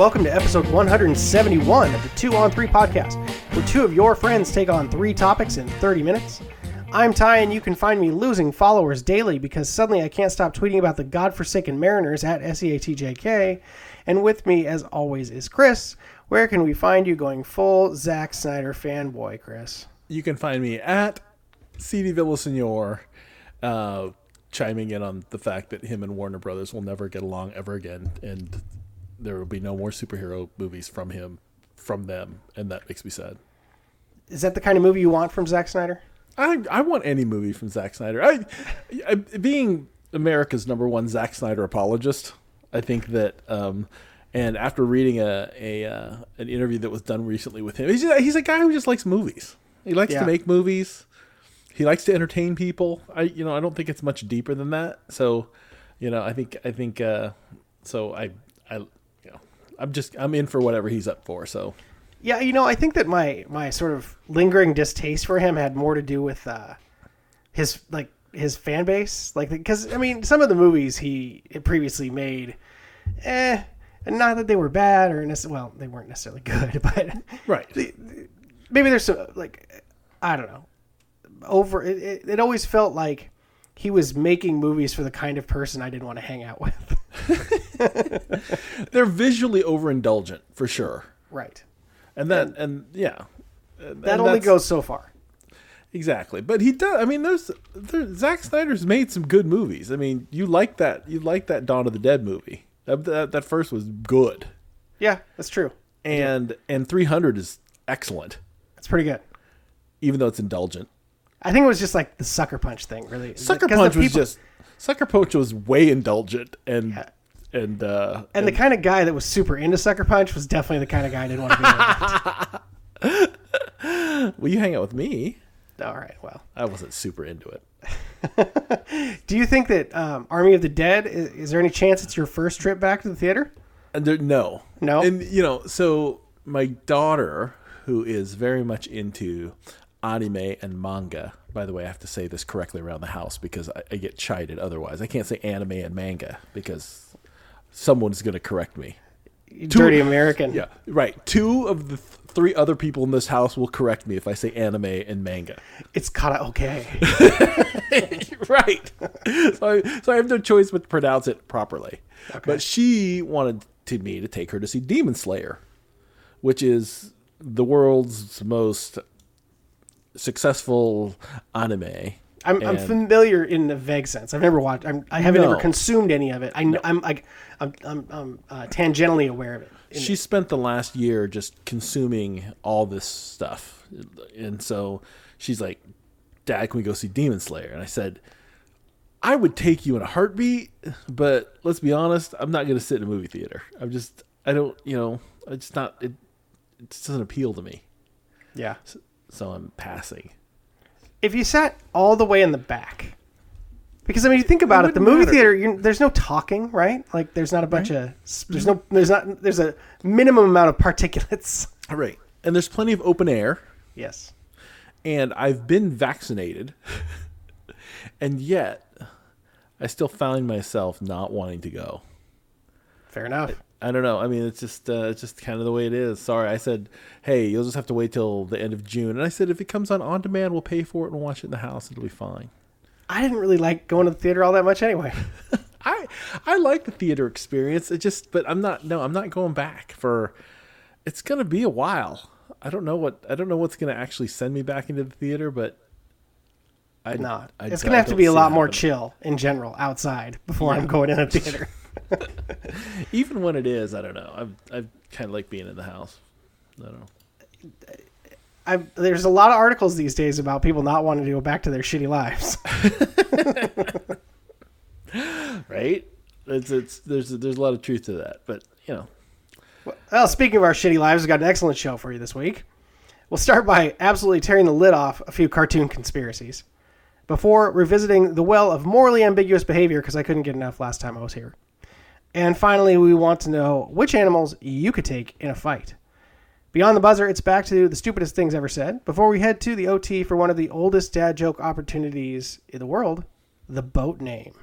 welcome to episode 171 of the 2 on 3 podcast, where two of your friends take on three topics in 30 minutes. I'm Ty, and you can find me losing followers daily because suddenly I can't stop tweeting about the godforsaken Mariners at SEATJK. And with me, as always, is Chris. Where can we find you going full Zack Snyder fanboy, Chris? You can find me at CD Villasenor, uh, chiming in on the fact that him and Warner Brothers will never get along ever again, and there will be no more superhero movies from him, from them, and that makes me sad. Is that the kind of movie you want from Zack Snyder? I I want any movie from Zack Snyder. I, I being America's number one Zack Snyder apologist, I think that. Um, and after reading a a uh, an interview that was done recently with him, he's just, he's a guy who just likes movies. He likes Yeah. to make movies. He likes to entertain people. I you know I don't think it's much deeper than that. So, you know I think I think uh, so I I I'm just I'm in for whatever he's up for. So Yeah, you know, I think that my my sort of lingering distaste for him had more to do with uh, his like his fan base, like because I mean, some of the movies he previously made, eh, and not that they were bad or necess- well, they weren't necessarily good, but right. maybe there's some like I don't know, over it, it, it always felt like he was making movies for the kind of person I didn't want to hang out with. They're visually overindulgent for sure. right. And then and yeah. And- That and only goes so far. Exactly, but he does. I mean, there's, there, Zack Snyder's made some good movies. I mean, you like that. You like that Dawn of the Dead movie. That, that, that first was good, Yeah, that's true. and and 300 is excellent, That's pretty good. even though it's indulgent. I think it was just like the sucker punch thing, really. Sucker Punch was just Sucker Punch was way indulgent, and Yeah. and uh, and the kind of guy that was super into sucker punch was definitely the kind of guy I didn't want to be with. well, you hang out with me. All right, well, I wasn't super into it. do you think that um, Army of the Dead is, is there any chance it's your first trip back to the theater? And there, no, No? and you know, so my daughter, who is very much into anime and manga. By the way, I have to say this correctly around the house because I, I get chided otherwise. I can't say anime and manga because someone's going to correct me. Dirty American. Yeah, right. Two of the th- three other people in this house will correct me if I say anime and manga. It's kind of okay. right. so, I, so I have no choice but to pronounce it properly. But she wanted to me to take her to see Demon Slayer, which is the world's most successful anime. I'm, I'm familiar in a vague sense. I've never watched. I'm, I haven't No. ever consumed any of it. I, kn- I'm like, I'm, I'm, I'm uh, tangentially aware of it. She spent the last year just consuming all this stuff. And so she's like, Dad, can we go see Demon Slayer? And I said, I would take you in a heartbeat, but let's be honest, I'm not going to sit in a movie theater. I'm just, I don't, you know, it's not, it, it just doesn't appeal to me. yeah. So I'm passing. if you sat all the way in the back, because I mean, you think about it, the movie matter. theater, you there's no talking, right? Like, there's not a bunch of, there's no, there's not, there's a minimum amount of particulates. All right. And there's plenty of open air. Yes. and I've been vaccinated, and yet I still find myself not wanting to go. Fair enough. I don't know. I mean, it's just uh, it's just kind of the way it is. Sorry, I said, hey, you'll just have to wait till the end of June, and I said if it comes on on demand, we'll pay for it and watch it in the house. It'll be fine. I didn't really like going to the theater all that much anyway. I I like the theater experience. It just, but I'm not. No, I'm not going back for. It's gonna be a while. I don't know what I don't know what's gonna actually send me back into the theater, but I No, I- it's I gonna have to be a lot more happening. chill in general outside before I'm going in a theater. Even when it is, I don't know. I've I kind of like being in the house. I don't know. I, there's a lot of articles these days about people not wanting to go back to their shitty lives. Right? It's it's there's there's a lot of truth to that, but you know, Well, speaking of our shitty lives, we've got an excellent show for you this week. We'll start by absolutely tearing the lid off a few cartoon conspiracies before revisiting the well of morally ambiguous behavior because I couldn't get enough last time I was here. And finally, we want to know which animals you could take in a fight. Beyond the buzzer, it's back to the stupidest things ever said before we head to the OT for one of the oldest dad joke opportunities in the world the boat name.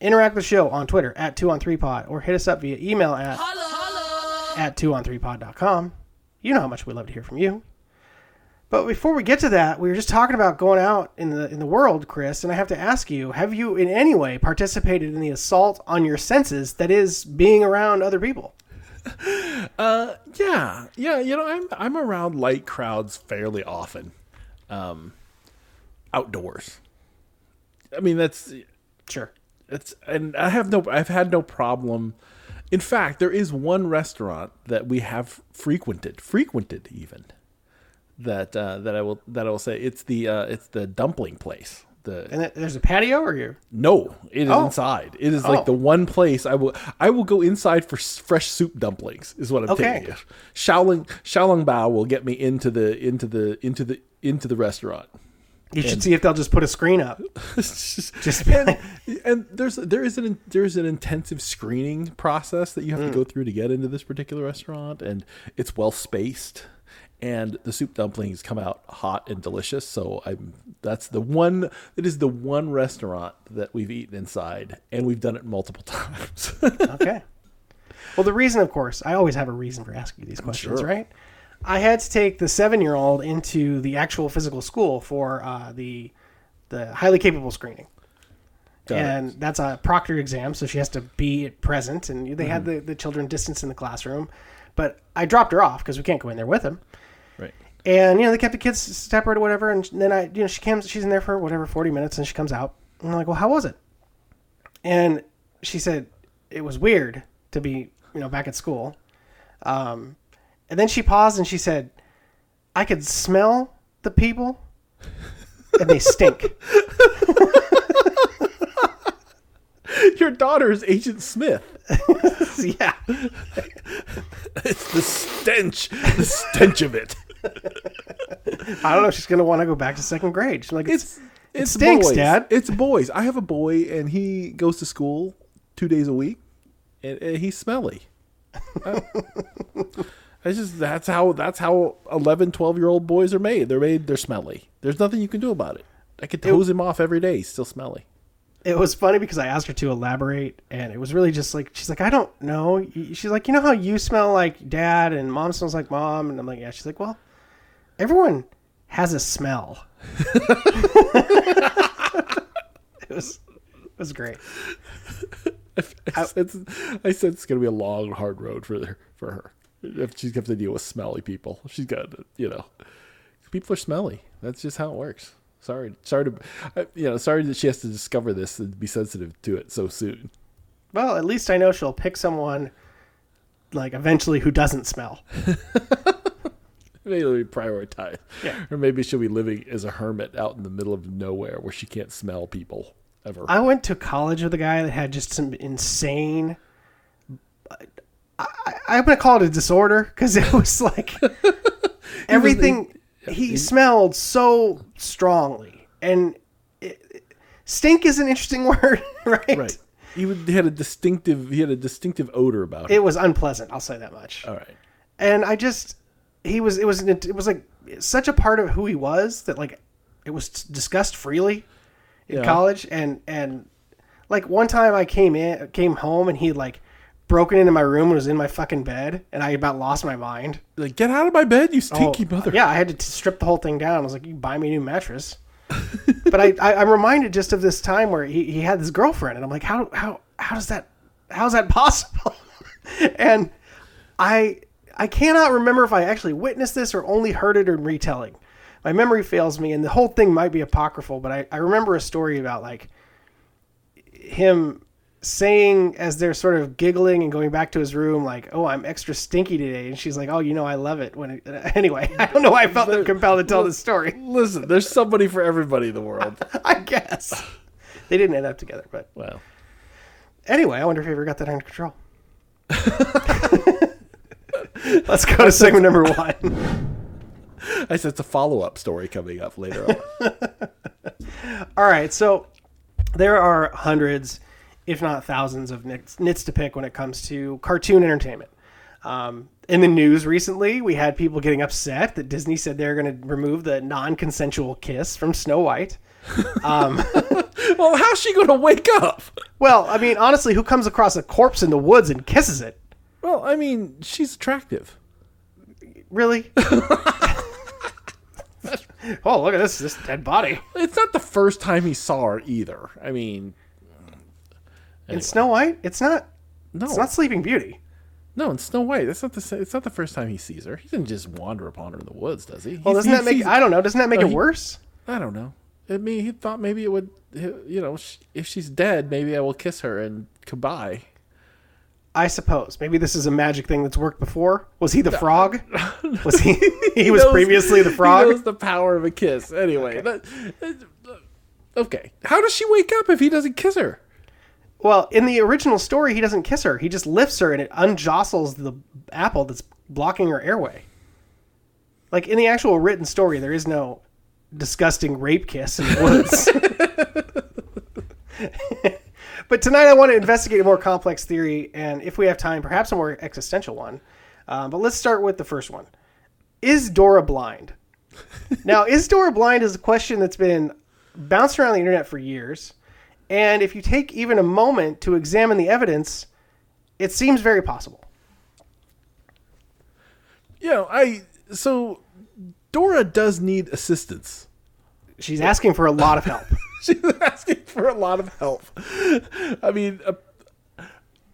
Interact with the show on Twitter at 2on3pod or hit us up via email at, at 2on3pod.com. You know how much we love to hear from you. But before we get to that, we were just talking about going out in the in the world, Chris, and I have to ask you, have you in any way participated in the assault on your senses that is being around other people? Uh, yeah, yeah. You know, I'm I'm around light crowds fairly often, um, outdoors. I mean, that's Sure. it's and I have no I've had no problem. In fact, there is one restaurant that we have frequented, frequented even. That uh, that I will that I will say it's the uh, it's the dumpling place. The And there's a patio or you no, it is Oh. inside. It is Oh. like the one place I will I will go inside for fresh soup dumplings. Is what I'm Okay. telling you. Shaoling Shaoling Bao will get me into the into the into the into the restaurant. you should see if they'll just put a screen up. just and, and there's there is an there is an intensive screening process that you have to go through to get into this particular restaurant, and it's well spaced, and the soup dumplings come out hot and delicious. So I'm that's the one that is the one restaurant that we've eaten inside, and we've done it multiple times. Okay. Well, the reason, of course, I always have a reason for asking you these questions, Sure. right? I had to take the seven-year-old into the actual physical school for uh, the the highly capable screening, Got it. and that's a proctor exam, so she has to be present. And they had Mm-hmm. the, the children distance in the classroom, but I dropped her off because we can't go in there with them. Right. And you know they kept the kids separate or whatever. And then I, you know, she comes, she's in there for whatever forty minutes, and she comes out. And I'm like, well, how was it? And she said it was weird to be, you know, back at school. Um, and then she paused and she said, I could smell the people, and they stink. Your daughter is Agent Smith. yeah, It's the stench, the stench of it. I don't know. She's gonna want to go back to second grade. She's like, it's, It's it's stinks, boys. Dad. It's boys. I have a boy, and he goes to school two days a week, and, and he's smelly. It's just that's how that's how 11, 12 year old boys are made. They're made. They're smelly. There's nothing you can do about it. I could hose him off every day. He's still smelly. it was funny because I asked her to elaborate, and it was really just like she's like, I don't know. She's like, you know how you smell like dad, and mom smells like mom, and I'm like, yeah. She's like, well, everyone has a smell. it was it was great. I said, I said it's gonna be a long, hard road for her. For her, if she's got to deal with smelly people, she's got to, you know, people are smelly. That's just how it works. Sorry, sorry to, you know, sorry that she has to discover this and be sensitive to it so soon. Well, at least I know she'll pick someone like eventually who doesn't smell. Maybe it'll be prioritized. Yeah. Or maybe she'll be living as a hermit out in the middle of nowhere where she can't smell people ever. I went to college with a guy that had just some insane. I, I'm gonna call it a disorder because it was like everything. He smelled so strongly, and it, it- stink is an interesting word, right? right. He, had a distinctive. He had a distinctive odor about him. It was unpleasant. I'll say that much. All right. and I just he was it was it was like such a part of who he was that like it was discussed freely in Yeah. college and and like one time I came in came home and he like broken into my room and was in my fucking bed and I about lost my mind. Like, get out of my bed, you oh, stinky Oh, mother. Yeah, I had to t- strip the whole thing down. I was like, "You buy me a new mattress." but I, I I'm reminded just of this time where he, he had this girlfriend and I'm like, how how how does that how's that possible? and I I cannot remember if I actually witnessed this or only heard it in retelling. My memory fails me, and the whole thing might be apocryphal, but I, I remember a story about like him saying as they're sort of giggling and going back to his room, like, "Oh, I'm extra stinky today," and she's like, "Oh, you know, I love it." When it, anyway, I don't know why I felt compelled to tell this story. Listen, there's somebody for everybody in the world. I guess they didn't end up together, but Well, anyway, I wonder if he ever got that under control. Let's go to segment number one. I said it's a follow up story coming up later on. All right, so there are hundreds, if not thousands, of nits, nits to pick when it comes to cartoon entertainment. Um, in the news recently, we had people getting upset that Disney said they're going to remove the non-consensual kiss from Snow White. well, well, how's she going to wake up? Well, I mean, honestly, who comes across a corpse in the woods and kisses it? Well, I mean, she's attractive. Really? oh, look at this this dead body. It's not the first time he saw her either. I mean, In Snow White, it's not. no, It's not Sleeping Beauty. no, in Snow White. That's not the. It's not the first time he sees her. He didn't just wander upon her in the woods, does he? Well, doesn't he that make? I don't know. Doesn't that make No, it he- worse? I don't know. I mean, he thought maybe it would. You know, if she's dead, maybe I will kiss her and goodbye. I suppose maybe this is a magic thing that's worked before. Was he the frog? Was he? He was knows- previously the He frog. knows the power of a kiss. Anyway, that- that- okay. How does she wake up if he doesn't kiss her? Well, in the original story, he doesn't kiss her. He just lifts her and it unjostles the apple that's blocking her airway. Like in the actual written story, there is no disgusting rape kiss in the woods. but tonight, I want to investigate a more complex theory, and if we have time, perhaps a more existential one. Um, but let's start with the first one: Is Dora blind? now, is Dora blind is a question that's been bounced around the internet for years. And if you take even a moment to examine the evidence, it seems very possible. You know, I so Dora does need assistance. She's asking for a lot of help. She's asking for a lot of help. I mean, uh,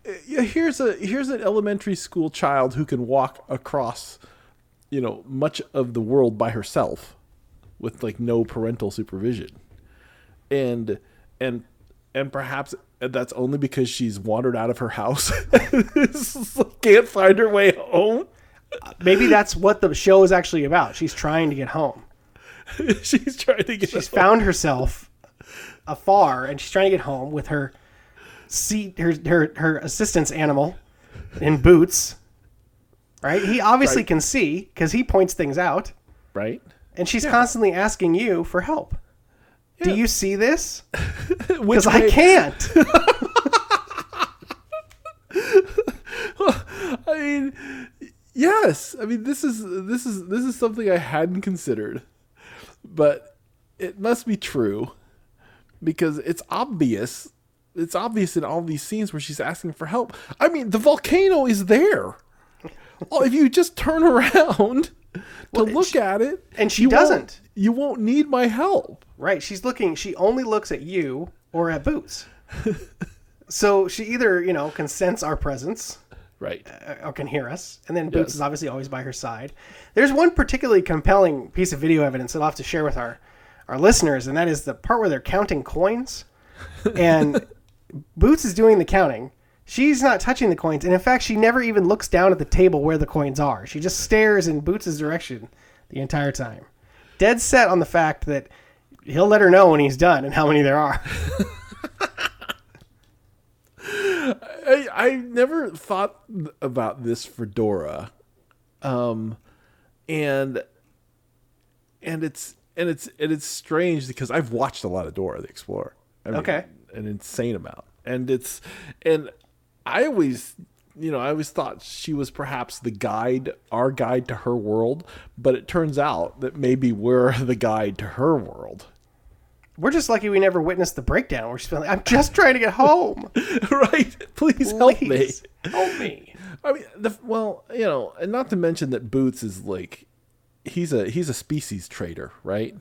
here's a here's an elementary school child who can walk across, you know, much of the world by herself, with like no parental supervision, and and and perhaps that's only because she's wandered out of her house, can't find her way home. Maybe that's what the show is actually about. She's trying to get home. she's trying to get. She's home. found herself afar, and she's trying to get home with her seat, her her her assistance animal in boots. Right? He obviously Right. can see because he points things out, right. and she's constantly asking you for help. Do you see this? Because I can't. I mean, yes. I mean, this is this is this is something I hadn't considered, but it must be true because it's obvious. It's obvious in all these scenes where she's asking for help. I mean, the volcano is there. oh, if you just turn around to look she- at it, and she you won't- doesn't. you won't need my help. Right. She's looking, she only looks at you or at Boots. so she either, you know, can sense our presence Right. uh, can hear us. And then Boots is obviously always by her side. There's one particularly compelling piece of video evidence that I'll have to share with our, our listeners, and that is the part where they're counting coins. And Boots is doing the counting. She's not touching the coins. And in fact, she never even looks down at the table where the coins are. She just stares in Boots' direction the entire time. Dead set on the fact that he'll let her know when he's done and how many there are. I, I never thought about this for Dora, um, and and it's and it's and it's strange because I've watched a lot of Dora the Explorer. I mean, Okay. an insane amount, and it's and I always you know I always thought she was perhaps the guide, our guide to her world, but it turns out that maybe we're the guide to her world. We're just lucky we never witnessed the breakdown where she's like, I'm just trying to get home. right? Please help me. Help me. I mean, the, well, you know, and not to mention that Boots is like, he's a he's a species trader, right?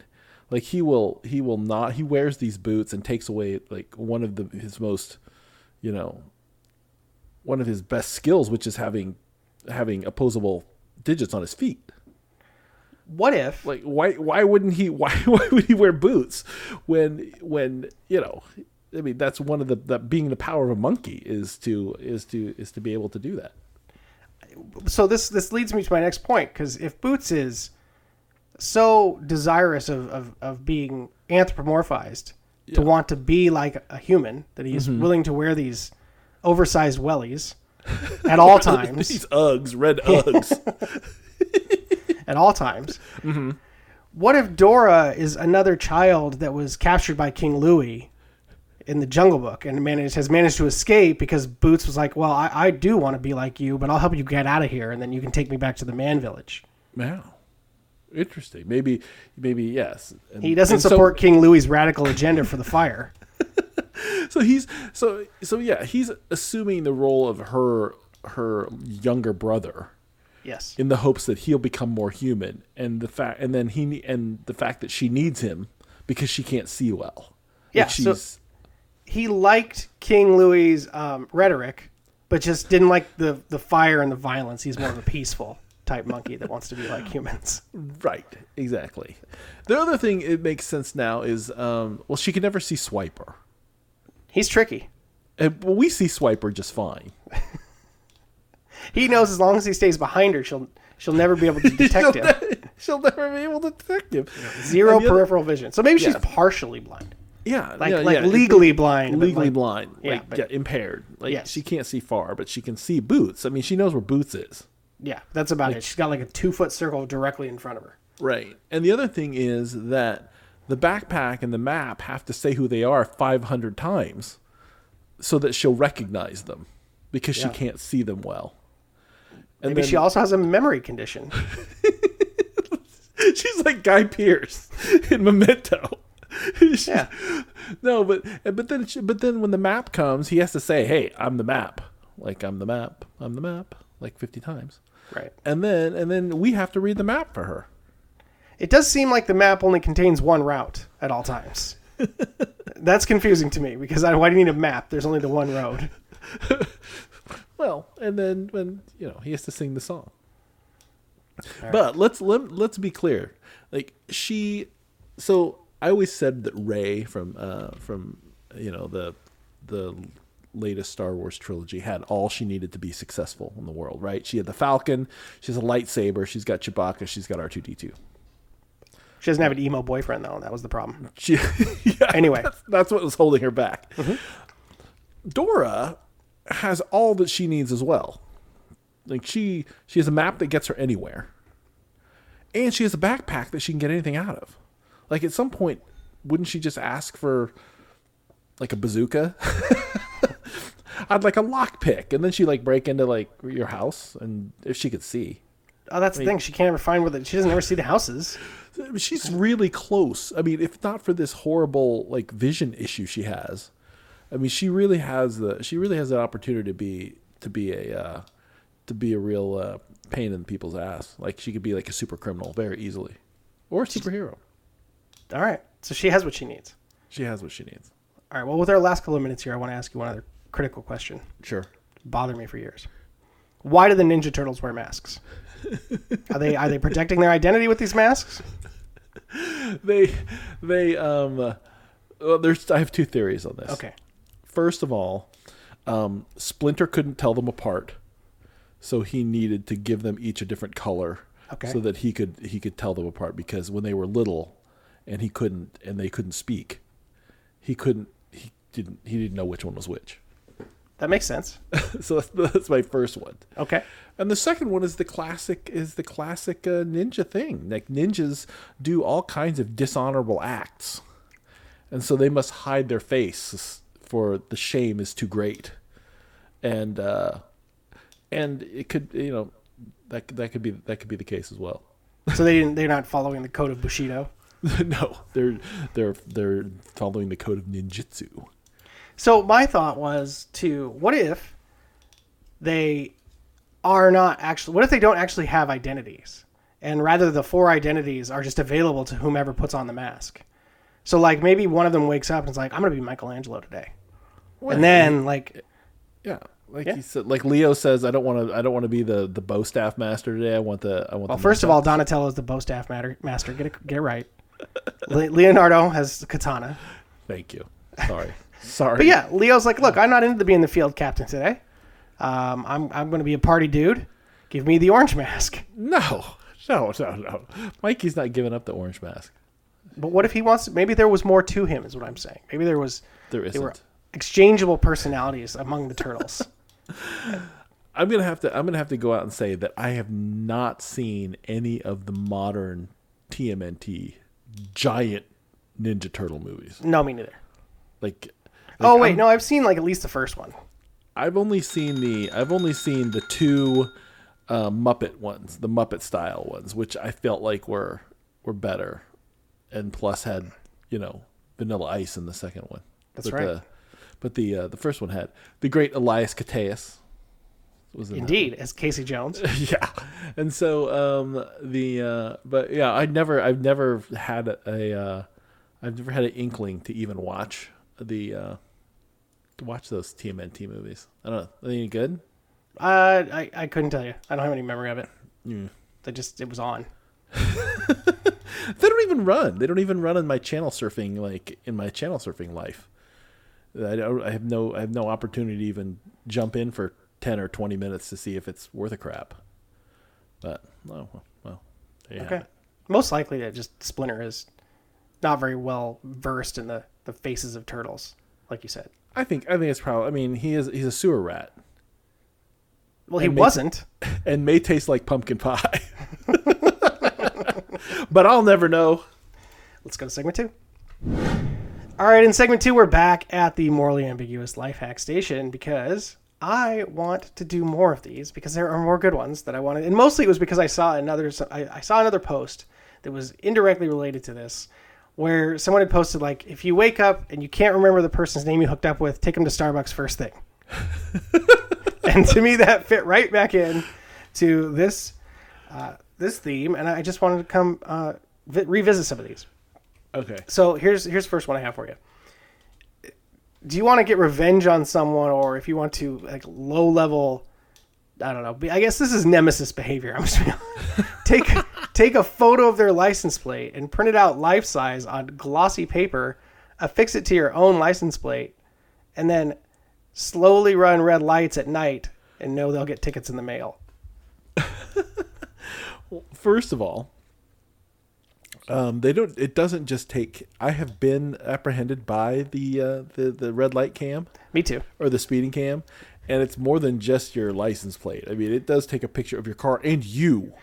Like he will he will not he wears these boots and takes away like one of the his most, you know, one of his best skills, which is having having opposable digits on his feet. What if Like why why wouldn't he why why would he wear boots when when you know I mean that's one of the that being the power of a monkey is to is to is to be able to do that. so this this leads me to my next point because if Boots is so desirous of, of, of being anthropomorphized to want to be like a human that he's Mm-hmm. willing to wear these oversized wellies at all times These Uggs, red Uggs. At all times. Mm-hmm. What if Dora is another child that was captured by King Louie in the Jungle Book and managed has managed to escape because Boots was like, "Well, I, I do want to be like you, but I'll help you get out of here, and then you can take me back to the Man Village." wow, interesting. Maybe, maybe yes. And, He doesn't and so- support King Louie's radical agenda for the fire. so he's so so yeah, he's assuming the role of her her younger brother Yes. in the hopes that he'll become more human and the fact and then he and the fact that she needs him because she can't see well. Like Yeah, so- she's he liked King Louie's um, rhetoric, but just didn't like the the fire and the violence. He's more of a peaceful type monkey that wants to be like humans. right, exactly. The other thing it makes sense now is um well she can never see Swiper. He's tricky. And, well, we see Swiper just fine. He knows as long as he stays behind her, she'll she'll never be able to detect him. She'll never be able to detect him. Zero other- peripheral vision. So maybe she's partially blind, Yeah, like yeah, like yeah. legally blind. legally like- blind, Yeah, like but- yeah, impaired. Like Yes. she can't see far, but she can see Boots. I mean, she knows where Boots is. Yeah, that's about it. She's got like a two foot circle directly in front of her. Right. And the other thing is that the backpack and the map have to say who they are 500 times so that she'll recognize them because Yeah. she can't see them well. And Maybe then- she also has a memory condition. she's like Guy Pearce in Memento. She- Yeah. No, but but then she- but then when the map comes, he has to say, "Hey, I'm the map." Like I'm the map. I'm the map. Like 50 times. Right. And then and then we have to read the map for her. It does seem like the map only contains one route at all times. That's confusing to me because I, why do you need a map? There's only the one road. Well, and then when you know he has to sing the song. But let's let, let's be clear. Like she, so I always said that Rey from uh, from you know the the latest Star Wars trilogy had all she needed to be successful in the world. Right? She had the Falcon. She has a lightsaber. She's got Chewbacca. She's got R two D two. She doesn't have an emo boyfriend though. and That was the problem. She, yeah, Anyway. that's, that's what was holding her back. Dora has all that she needs as well. Like she, she has a map that gets her anywhere, and she has a backpack that she can get anything out of. Like at some point, wouldn't she just ask for like a bazooka? I'd like a lockpick, and then she like break into like your house, and if she could see. Oh, that's the thing. She can't ever find where the. She doesn't ever see the houses. She's really close. I mean, if not for this horrible like vision issue she has, I mean, she really has the she really has that opportunity to be to be a uh, to be a real uh, pain in people's ass. Like she could be like a super criminal very easily, or a superhero. All right. So she has what she needs. She has what she needs. All right. Well, with our last couple of minutes here, I want to ask you one other critical question. Sure. Bothered me for years. Why do the Ninja Turtles wear masks? Are they are they protecting their identity with these masks? They they um. Uh, well, there's I have two theories on this. Okay. First of all, um, Splinter couldn't tell them apart, so he needed to give them each a different color, Okay. so that he could he could tell them apart. Because when they were little, and he couldn't and they couldn't speak, he couldn't he didn't he didn't know which one was which. That makes sense. so that's, that's my first one. Okay. And the second one is the classic is the classic uh, ninja thing. Like ninjas do all kinds of dishonorable acts, and so they must hide their face for the shame is too great, and uh, and it could you know that that could be that could be the case as well. So they didn't. They're not following the code of Bushido. no, they're they're they're following the code of ninjutsu. So my thought was to what if they are not actually what if they don't actually have identities and rather the four identities are just available to whomever puts on the mask. So like maybe one of them wakes up and is like I'm going to be Michelangelo today. And then like yeah, like Yeah. he said, like Leo says, I don't want to I don't want to be the the bow staff master today. I want the I want. well the first of all Donatello is the bow staff matter, master. Get it get it right. Le- Leonardo has katana. Thank you. Sorry. Sorry. But yeah, Leo's like, look, I'm not into being the field captain today. Um, I'm I'm going to be a party dude. Give me the orange mask. No. No, no, no. Mikey's not giving up the orange mask. But what if he wants? Maybe there was more to him, is what I'm saying. Maybe there was There they isn't. were exchangeable personalities among the turtles. I'm gonna have to I'm gonna have to go out and say that I have not seen any of the modern TMNT giant Ninja Turtle movies. no, me neither. Like, Oh wait, I'm- no, I've seen like at least the first one. I've only seen the I've only seen the two uh, Muppet ones, the Muppet style ones, which I felt like were were better, and plus had you know Vanilla Ice in the second one. That's But right. The, but the uh, the first one had the great Elias Koteas. Was in Indeed, as Casey Jones. yeah and so um the uh but yeah i never i've never had a uh i've never had an inkling to even watch the uh to watch those tmnt movies i don't know are they any good Uh, I, I couldn't tell you. I don't have any memory of it. Mm. They just it was on. they don't even run they don't even run in my channel surfing like in my channel surfing life i don't i have no i have no opportunity to even jump in for 10 or 20 minutes to see if it's worth a crap but oh well, well there you have Okay. Most likely that just Splinter is not very well versed in the, the faces of turtles, like you said. i think i think it's probably i mean he is he's a sewer rat Well, he make- wasn't. and may taste like pumpkin pie. but I'll never know. Let's go to segment two. All right, in segment two, we're back at the morally ambiguous life hack station because I want to do more of these because there are more good ones that I wanted, and mostly it was because I saw another I, I saw another post that was indirectly related to this, where someone had posted like, if you wake up and you can't remember the person's name you hooked up with, take them to Starbucks first thing. and to me, that fit right back in to this uh, this theme, and I just wanted to come uh, vi- revisit some of these. Okay. So here's here's the first one I have for you. Do you want to get revenge on someone, or if you want to like low level? I don't know. I guess this is nemesis behavior. I'm just take take a photo of their license plate and print it out life size on glossy paper, affix it to your own license plate, and then slowly run red lights at night and know they'll get tickets in the mail. First of all, um, they don't. It doesn't just take. I have been apprehended by the uh, the the red light cam Me too. or the speeding cam, and it's more than just your license plate. I mean, it does take a picture of your car and you.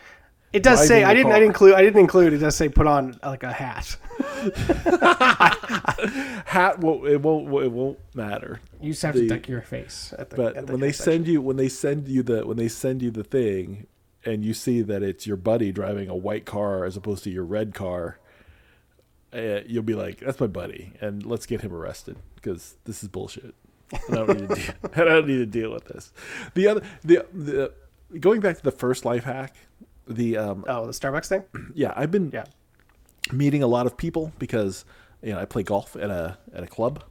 It does say I didn't. I didn't include. I didn't include. It does say put on like a hat. Hat won't. It won't. It won't matter. You just have The- to duck your face at the. But at the when they gas send you when they send you the when they send you the thing and you see that it's your buddy driving a white car as opposed to your red car, uh, you'll be like, "That's my buddy," and let's get him arrested because this is bullshit. I don't need to deal, I don't need to deal with this. The other the the going back to the first life hack, the um oh, the Starbucks thing. yeah I've been Yeah. meeting a lot of people because you know I play golf at a at a club,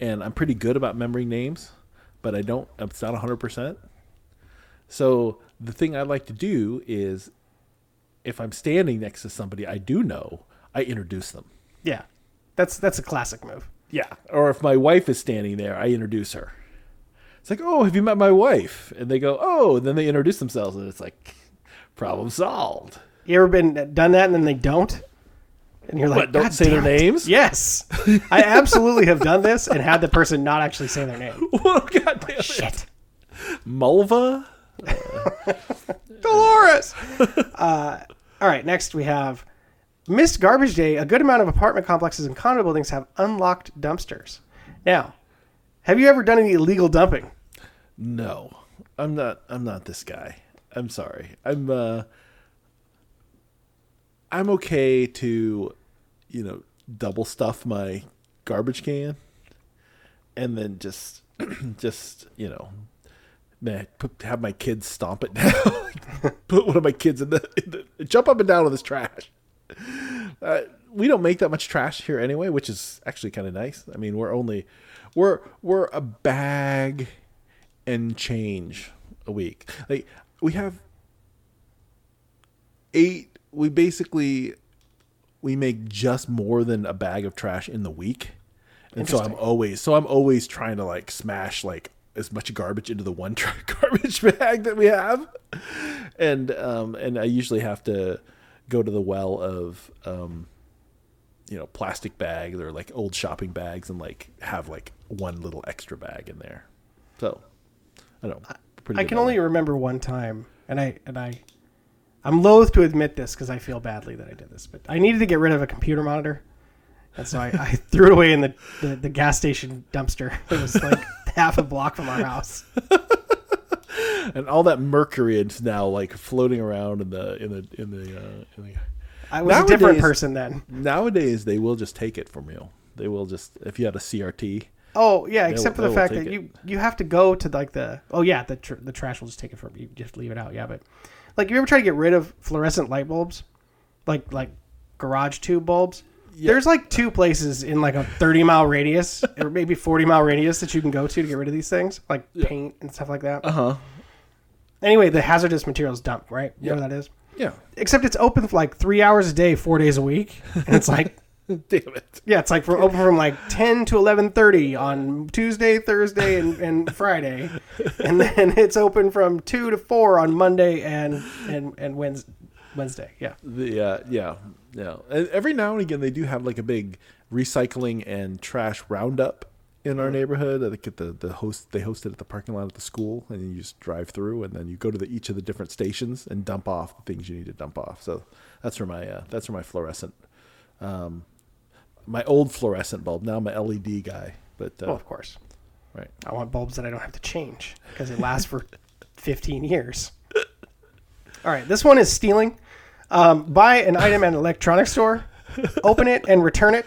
and I'm pretty good about remembering names, but I don't. It's not hundred percent. So the thing I like to do is, if I'm standing next to somebody I do know, I introduce them. Yeah, that's that's a classic move. Yeah. Or if my wife is standing there, I introduce her. It's like, oh, have you met my wife? And they go, oh, and then they introduce themselves, and it's like, problem solved. You ever been uh, done that and then they don't, and you're like, What? Don't "God say their it." names. Yes, I absolutely have done this and had the person not actually say their name. oh, God damn it. Shit, Mulva. Dolores. uh, all right, next we have missed garbage day. A good amount of apartment complexes and condo buildings have unlocked dumpsters. Now, have you ever done any illegal dumping? No, I'm not. I'm not this guy. I'm sorry. I'm. uh I'm okay to, you know, double stuff my garbage can, and then just, just you know, man, put, have my kids stomp it down. put one of my kids in the, in the jump up and down on this trash. Uh, we don't make that much trash here anyway, which is actually kind of nice. I mean, we're only we're we're a bag and change a week. Like we have eight. We basically we make just more than a bag of trash in the week, and so I'm always so I'm always trying to like smash like as much garbage into the one garbage bag that we have, and um and I usually have to go to the well of um you know plastic bags or like old shopping bags and like have like one little extra bag in there. So I don't. I can only way. remember one time, and I and I, I'm loath to admit this because I feel badly that I did this, but I needed to get rid of a computer monitor, and so I, I threw it away in the, the the gas station dumpster. It was like half a block from our house. and all that mercury is now like floating around in the in the in the, uh, in the I was a different person then. nowadays they will just take it from you. They will just if you had a CRT, Oh yeah, except for the fact that it. you you have to go to like the oh yeah the tr- the trash will just take it from you just leave it out yeah but like you ever try to get rid of fluorescent light bulbs like like garage tube bulbs Yeah. there's like two places in like a 30 mile radius or maybe 40 mile radius that you can go to to get rid of these things like paint and stuff like that Uh huh. anyway the hazardous materials dump right you know Yeah. what that is Yeah. except it's open for like three hours a day four days a week and it's like Damn it. Yeah, it's like from open from like ten to eleven thirty on Tuesday, Thursday, and, and Friday, and then it's open from two to four on Monday and and and Wednesday. Wednesday, yeah. The uh, yeah yeah. And every now and again they do have like a big recycling and trash roundup in our neighborhood. I think at the the host they host it at the parking lot at the school, and you just drive through, and then you go to the, each of the different stations and dump off the things you need to dump off. So that's where my uh, that's where my fluorescent, um, my old fluorescent bulb. Now I'm a LED guy, but uh, Well, of course, right. I want bulbs that I don't have to change because it lasts for fifteen years. All right, this one is stealing. Um, buy an item at an electronics store, open it and return it,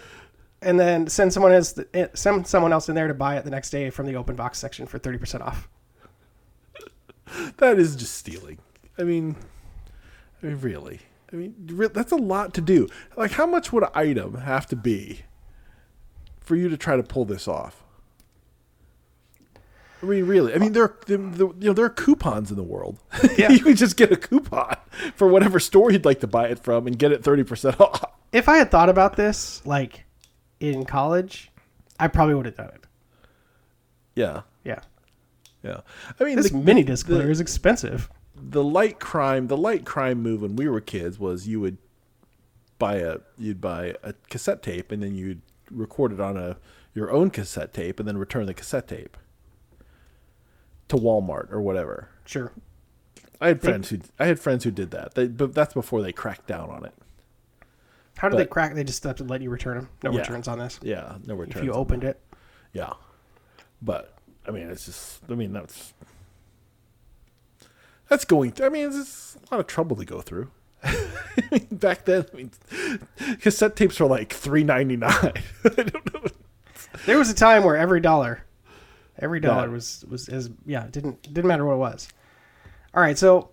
and then send someone else send someone else in there to buy it the next day from the open box section for thirty percent off. That is just stealing. I mean, I mean, really. I mean, that's a lot to do. Like, how much would an item have to be for you to try to pull this off? I mean, really. I mean, there, there, there you know, there are coupons in the world. Yeah. you can just get a coupon for whatever store you'd like to buy it from and get it thirty percent off. if I had thought about this like in college, I probably would have done it. Yeah, Yeah. yeah. I mean, This the, mini disc the- player is expensive. the light crime the light crime move when we were kids was you would buy a you'd buy a cassette tape and then you'd record it on a your own cassette tape and then return the cassette tape to Walmart or whatever. Sure. I had friends who I had friends who did that. They, but that's before they cracked down on it. How did they But- crack? They just have to let you return them. No Yeah. returns on this. Yeah, no returns. If you opened it. Yeah. But I mean, it's just. I mean, that's that's going. I mean, it's a lot of trouble to go through. Back then, I mean, cassette tapes were like three ninety nine. I don't know. There was a time where every dollar, every dollar That- was was as yeah. It didn't didn't matter what it was. All right, so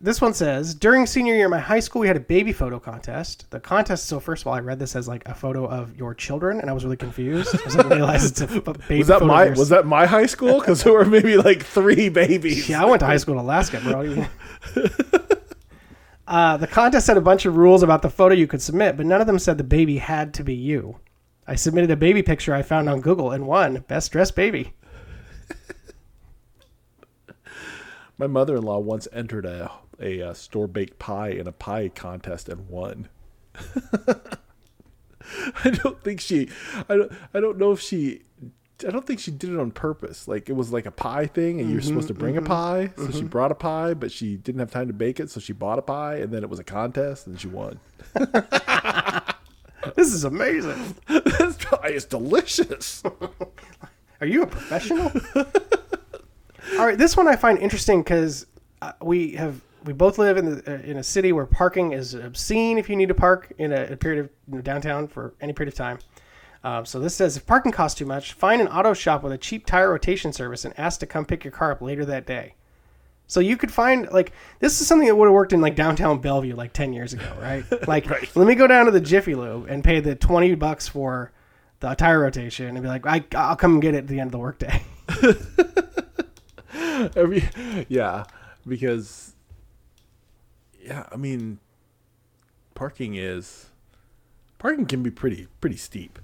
this one says during senior year in my high school we had a baby photo contest. The contest. So first of all, I read this as like a photo of your children, and I was really confused. I didn't realize it's a baby. Was that my was that my high school? Because there were maybe like three babies. Yeah, I went to high school in Alaska, bro. uh, the contest had a bunch of rules about the photo you could submit, but none of them said the baby had to be you. I submitted a baby picture I found on Google and won Best Dressed Baby. My mother in law once entered a a, uh store baked pie in a pie contest and won. I don't think she. I don't. I don't know if she. I don't think she did it on purpose. Like it was like a pie thing, and you were supposed to bring a mm-hmm, mm-hmm, pie. So she mm-hmm. brought a pie, but she didn't have time to bake it, so she bought a pie, and then it was a contest, and she won. This is amazing. this pie is delicious. Are you a professional? All right, this one I find interesting because uh, we have we both live in the, uh, in a city where parking is obscene. If you need to park in a, a period of you know, downtown for any period of time, um, so this says if parking costs too much, find an auto shop with a cheap tire rotation service and ask to come pick your car up later that day. So you could find like this is something that would have worked in like downtown Bellevue like ten years ago, right? Like let me go down to the Jiffy Lube and pay the twenty bucks for the tire rotation and be like, I, I'll come get it at the end of the workday. Every, yeah, because yeah, I mean, parking is parking can be pretty pretty steep.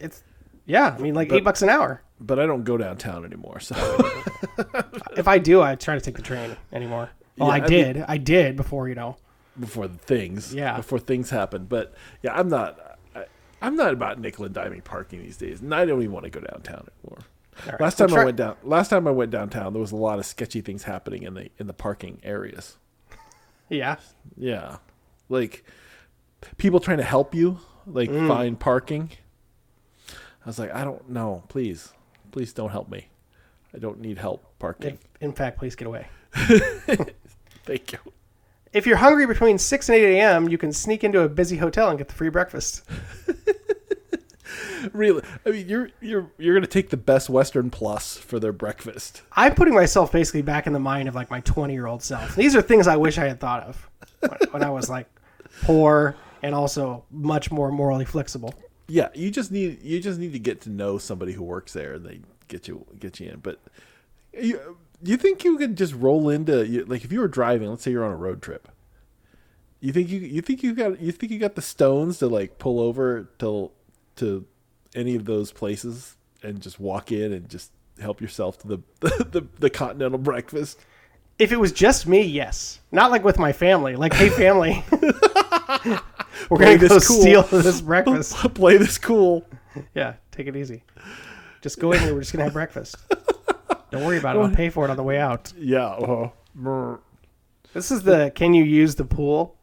It's yeah, I mean like But- eight bucks an hour. But I don't go downtown anymore, so If I do, I try to take the train anymore. Well, Yeah, I I mean- did. I did before you know. before the things, Yeah. before things happen. But yeah, I'm not. I'm not about nickel and diming parking these days, and I don't even want to go downtown anymore. Right, Last we'll time try- I went down, last time I went downtown, there was a lot of sketchy things happening in the in the parking areas. Yeah, Yeah, like people trying to help you, like Mm. find parking. I was like, I don't know. Please, please don't help me. I don't need help parking. if, in fact, please get away. Thank you. If you're hungry between six and eight a.m., you can sneak into a busy hotel and get the free breakfast. really, I mean, you're you're you're gonna take the best Western Plus for their breakfast. I'm putting myself basically back in the mind of like my 20 year old self. These are things I wish I had thought of when, when I was like poor and also much more morally flexible. Yeah, you just need you just need to get to know somebody who works there, and they get you get you in. But you you think you could just roll into you- like if you were driving, let's say you're on a road trip. You think you you think you got you think you got the stones to like pull over till to any of those places and just walk in and just help yourself to the the, the continental breakfast. If it was just me, yes. Not like with my family. Like, hey, family, we're to this go cool. steal this breakfast. Play this cool. Yeah, take it easy. Just go in here. We're just going to have breakfast. Don't worry about it. I'll pay for it on the way out. Yeah. uh, brr. This is the can you use the pool?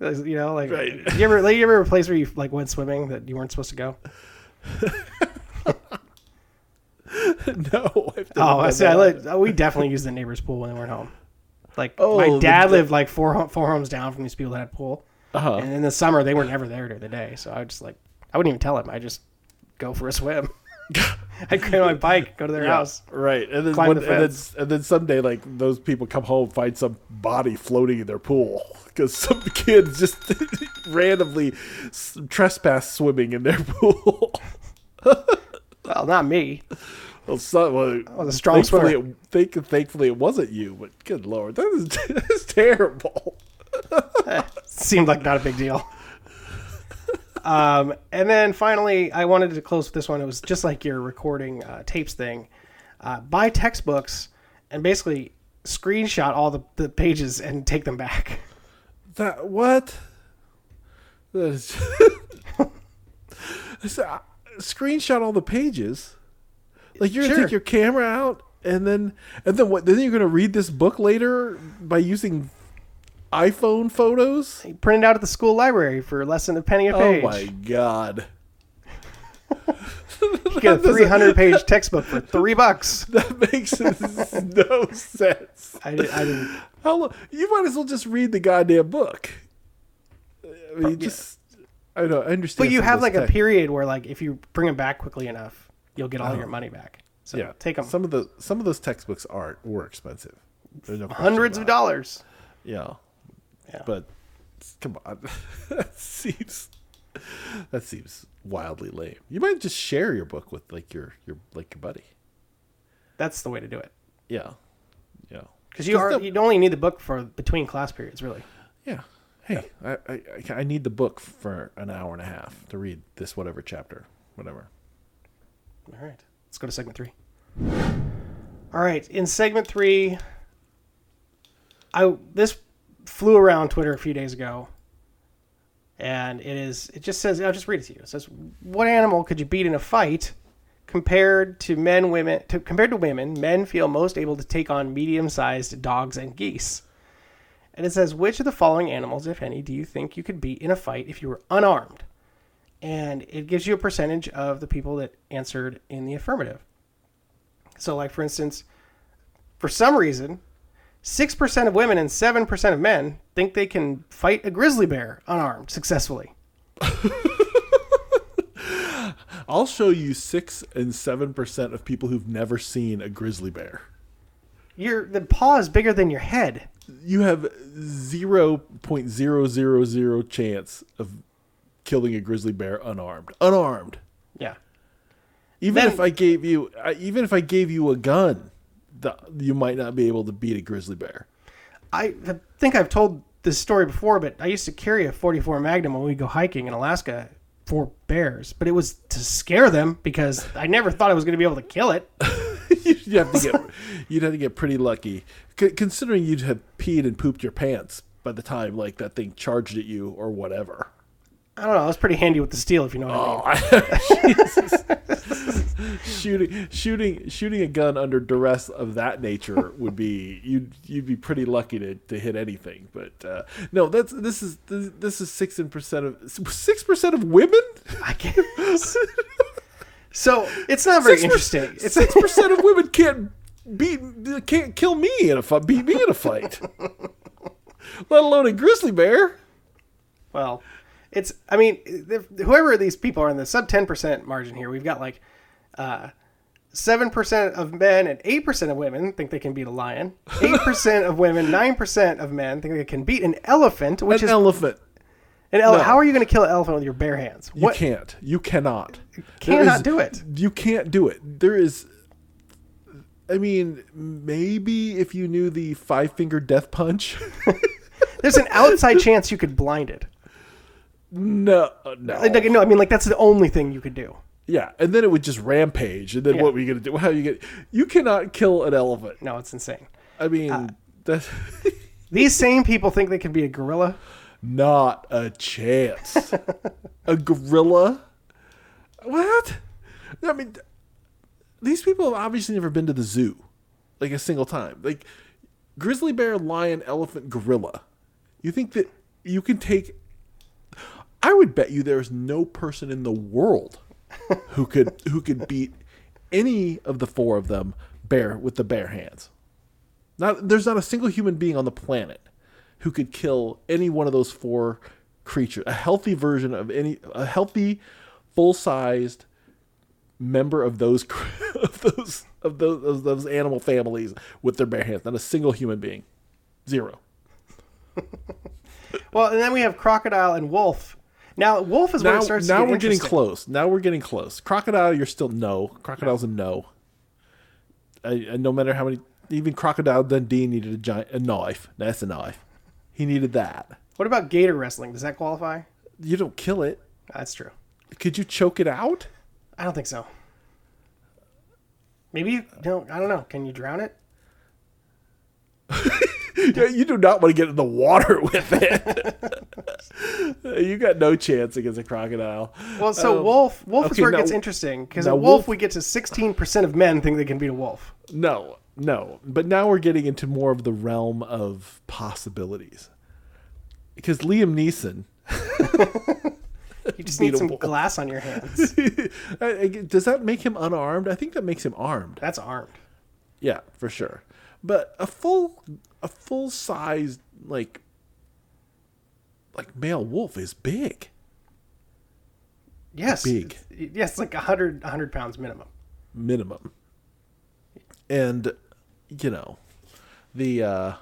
You know, like Right. you ever like, you ever a place where you like went swimming that you weren't supposed to go? no. I've Oh, I see. I that. let, we definitely used the neighbor's pool when they weren't home. Like Oh, my dad the- lived like four four homes down from these people that had pool, Uh-huh. and in the summer they were never there during the day. So I would just like I wouldn't even tell him. I just go for a swim. I'd get on my bike, go to their Yeah, house. right. And then one, the and then and then someday, like those people come home, find some body floating in their pool because some kids just randomly trespass swimming in their pool. Well, not me. well, so, well, was a strong thankfully, swimmer. it, thank, thankfully, it wasn't you. But good lord, that is that is terrible. Seemed like not a big deal. Um, and then finally, I wanted to close with this one. It was just like your recording uh, tapes thing. Uh, buy textbooks and basically screenshot all the, the pages and take them back. That what? That is, uh, screenshot all the pages. Like you're gonna Sure. take your camera out and then and then what? Then you're gonna read this book later by using iPhone photos. You print it out at the school library for less than a penny a oh page. Oh my god, You get a 300 page textbook for three bucks. that makes no sense. I, did, I didn't. How lo- you might as well just read the goddamn book. I mean, just I know I understand. But you have like a period where, like, if you bring them back quickly enough, you'll get all oh. your money back. So Oh. yeah, take them. Some of the some of those textbooks aren't were expensive. No Hundreds of it. dollars. Yeah. Yeah. But come on. that seems that seems wildly lame. You might just share your book with like your your like your buddy. That's the way to do it. Yeah. Yeah. Because you are the- you only need the book for between class periods, really. Yeah. Hey, I, I I- I need the book for an hour and a half to read this whatever chapter, whatever. All right, let's go to segment three. All right, in segment three, I this flew around Twitter a few days ago, and it is it just says I'll just read it to you. It says, "What animal could you beat in a fight?" Compared to men, women, to, compared to women, men feel most able to take on medium-sized dogs and geese. And it says, which of the following animals, if any, do you think you could beat in a fight if you were unarmed? and it gives you a percentage of the people that answered in the affirmative. So, like for instance, for some reason, six percent of women and seven percent of men think they can fight a grizzly bear unarmed successfully. I'll show you six and seven percent of people who've never seen a grizzly bear. Your the paw is bigger than your head. You have zero point zero zero zero chance of killing a grizzly bear unarmed. Unarmed. Yeah, Even Then- if I gave you, even if I gave you a gun, the, you might not be able to beat a grizzly bear. I think I've told this story before, but I used to carry a 44 Magnum when we go hiking in Alaska for bears, but it was to scare them because I never thought I was going to be able to kill it. you'd have to get, you'd have to get pretty lucky, C- considering you'd have peed and pooped your pants by the time like that thing charged at you or whatever. I don't know. I was pretty handy with the steel, if you know what I oh, mean. Oh, Jesus. shooting, shooting, shooting a gun under duress of that nature would be you'd you'd be pretty lucky to, to hit anything. But uh, no, that's this is this, this is six percent of six percent of women. I guess. so it's not very interesting. Six percent of women can't beat can't kill me in a fight. Beat me in a fight. Let alone a grizzly bear. well, it's. I mean, whoever these people are in the sub ten percent margin here, we've got like Uh, seven percent of men and eight percent of women think they can beat a lion. Eight percent of women, nine percent of men think they can beat an elephant, which An is elephant. an ele- no. How are you going to kill an elephant with your bare hands? You can't. You cannot. cannot is- do it? You can't do it. There is. I mean, maybe if you knew the five finger death punch. There's an outside chance you could blind it. no, no. Like, no, I mean like that's the only thing you could do. Yeah, and then it would just rampage. And then Yeah. what were you gonna do? How you get? You cannot kill an elephant. No, it's insane. I mean, Uh, that's These same people think they can be a gorilla. not a chance. a gorilla? What? I mean, these people have obviously never been to the zoo, like a single time. Like grizzly bear, lion, elephant, gorilla. You think that you can take? I would bet you there is no person in the world who could who could beat any of the four of them bare with the bare hands. Not there's not a single human being on the planet who could kill any one of those four creatures. A healthy version of any a healthy full-sized member of those of those of those of those animal families with their bare hands. Not a single human being. Zero. Well, and then we have crocodile and wolf. Now, wolf is Now, it starts. now to get we're getting close. Now we're getting close. Crocodile, you're still no. Crocodile's a no. Uh, and no matter how many, even Crocodile Dundee needed a giant a knife. That's a knife. He needed that. What about gator wrestling? Does that qualify? You don't kill it. That's true. Could you choke it out? I don't think so. Maybe you don't. I don't know. Can you drown it? Yeah, you do not want to get in the water with it. you got no chance against a crocodile. Well, so wolf. Wolf is Um, okay, where it gets interesting because now a wolf, wolf- we get to sixteen percent of men think they can beat a wolf. No, no. But now we're getting into more of the realm of possibilities. Because Liam Neeson, You just need some glass on your hands. Does that make him unarmed? I think that makes him armed. That's armed. Yeah, for sure. But a full, a full sized like, like male wolf is big. Yes. Big. Yes, like 100, 100 pounds minimum. minimum. And you know, the uh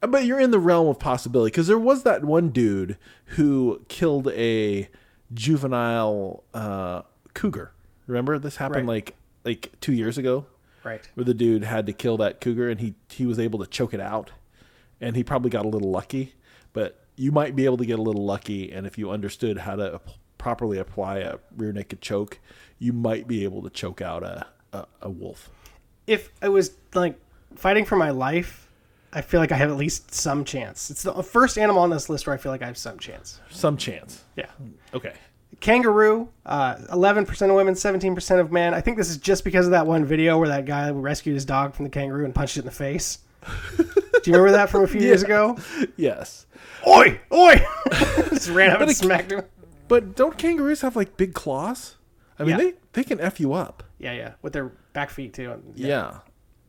but you're in the realm of possibility because there was that one dude who killed a juvenile uh cougar. Remember this happened Right. like like 2 years ago Right. where the dude had to kill that cougar and he he was able to choke it out and he probably got a little lucky, but you might be able to get a little lucky and if you understood how to properly apply a rear naked choke, you might be able to choke out a a, a wolf. If I was like fighting for my life, I feel like I have at least some chance. It's the first animal on this list where I feel like I have some chance. Some chance. Yeah. Okay. Kangaroo, uh, 11% of women, 17% of men. I think this is just because of that one video where that guy rescued his dog from the kangaroo and punched it in the face. Do you remember that from a few years ago? Yes. Oi! Oi! Just ran up and it- smacked him. But don't kangaroos have like big claws? I mean, Yeah. they they can f you up. Yeah, yeah. With their back feet, too. Yeah.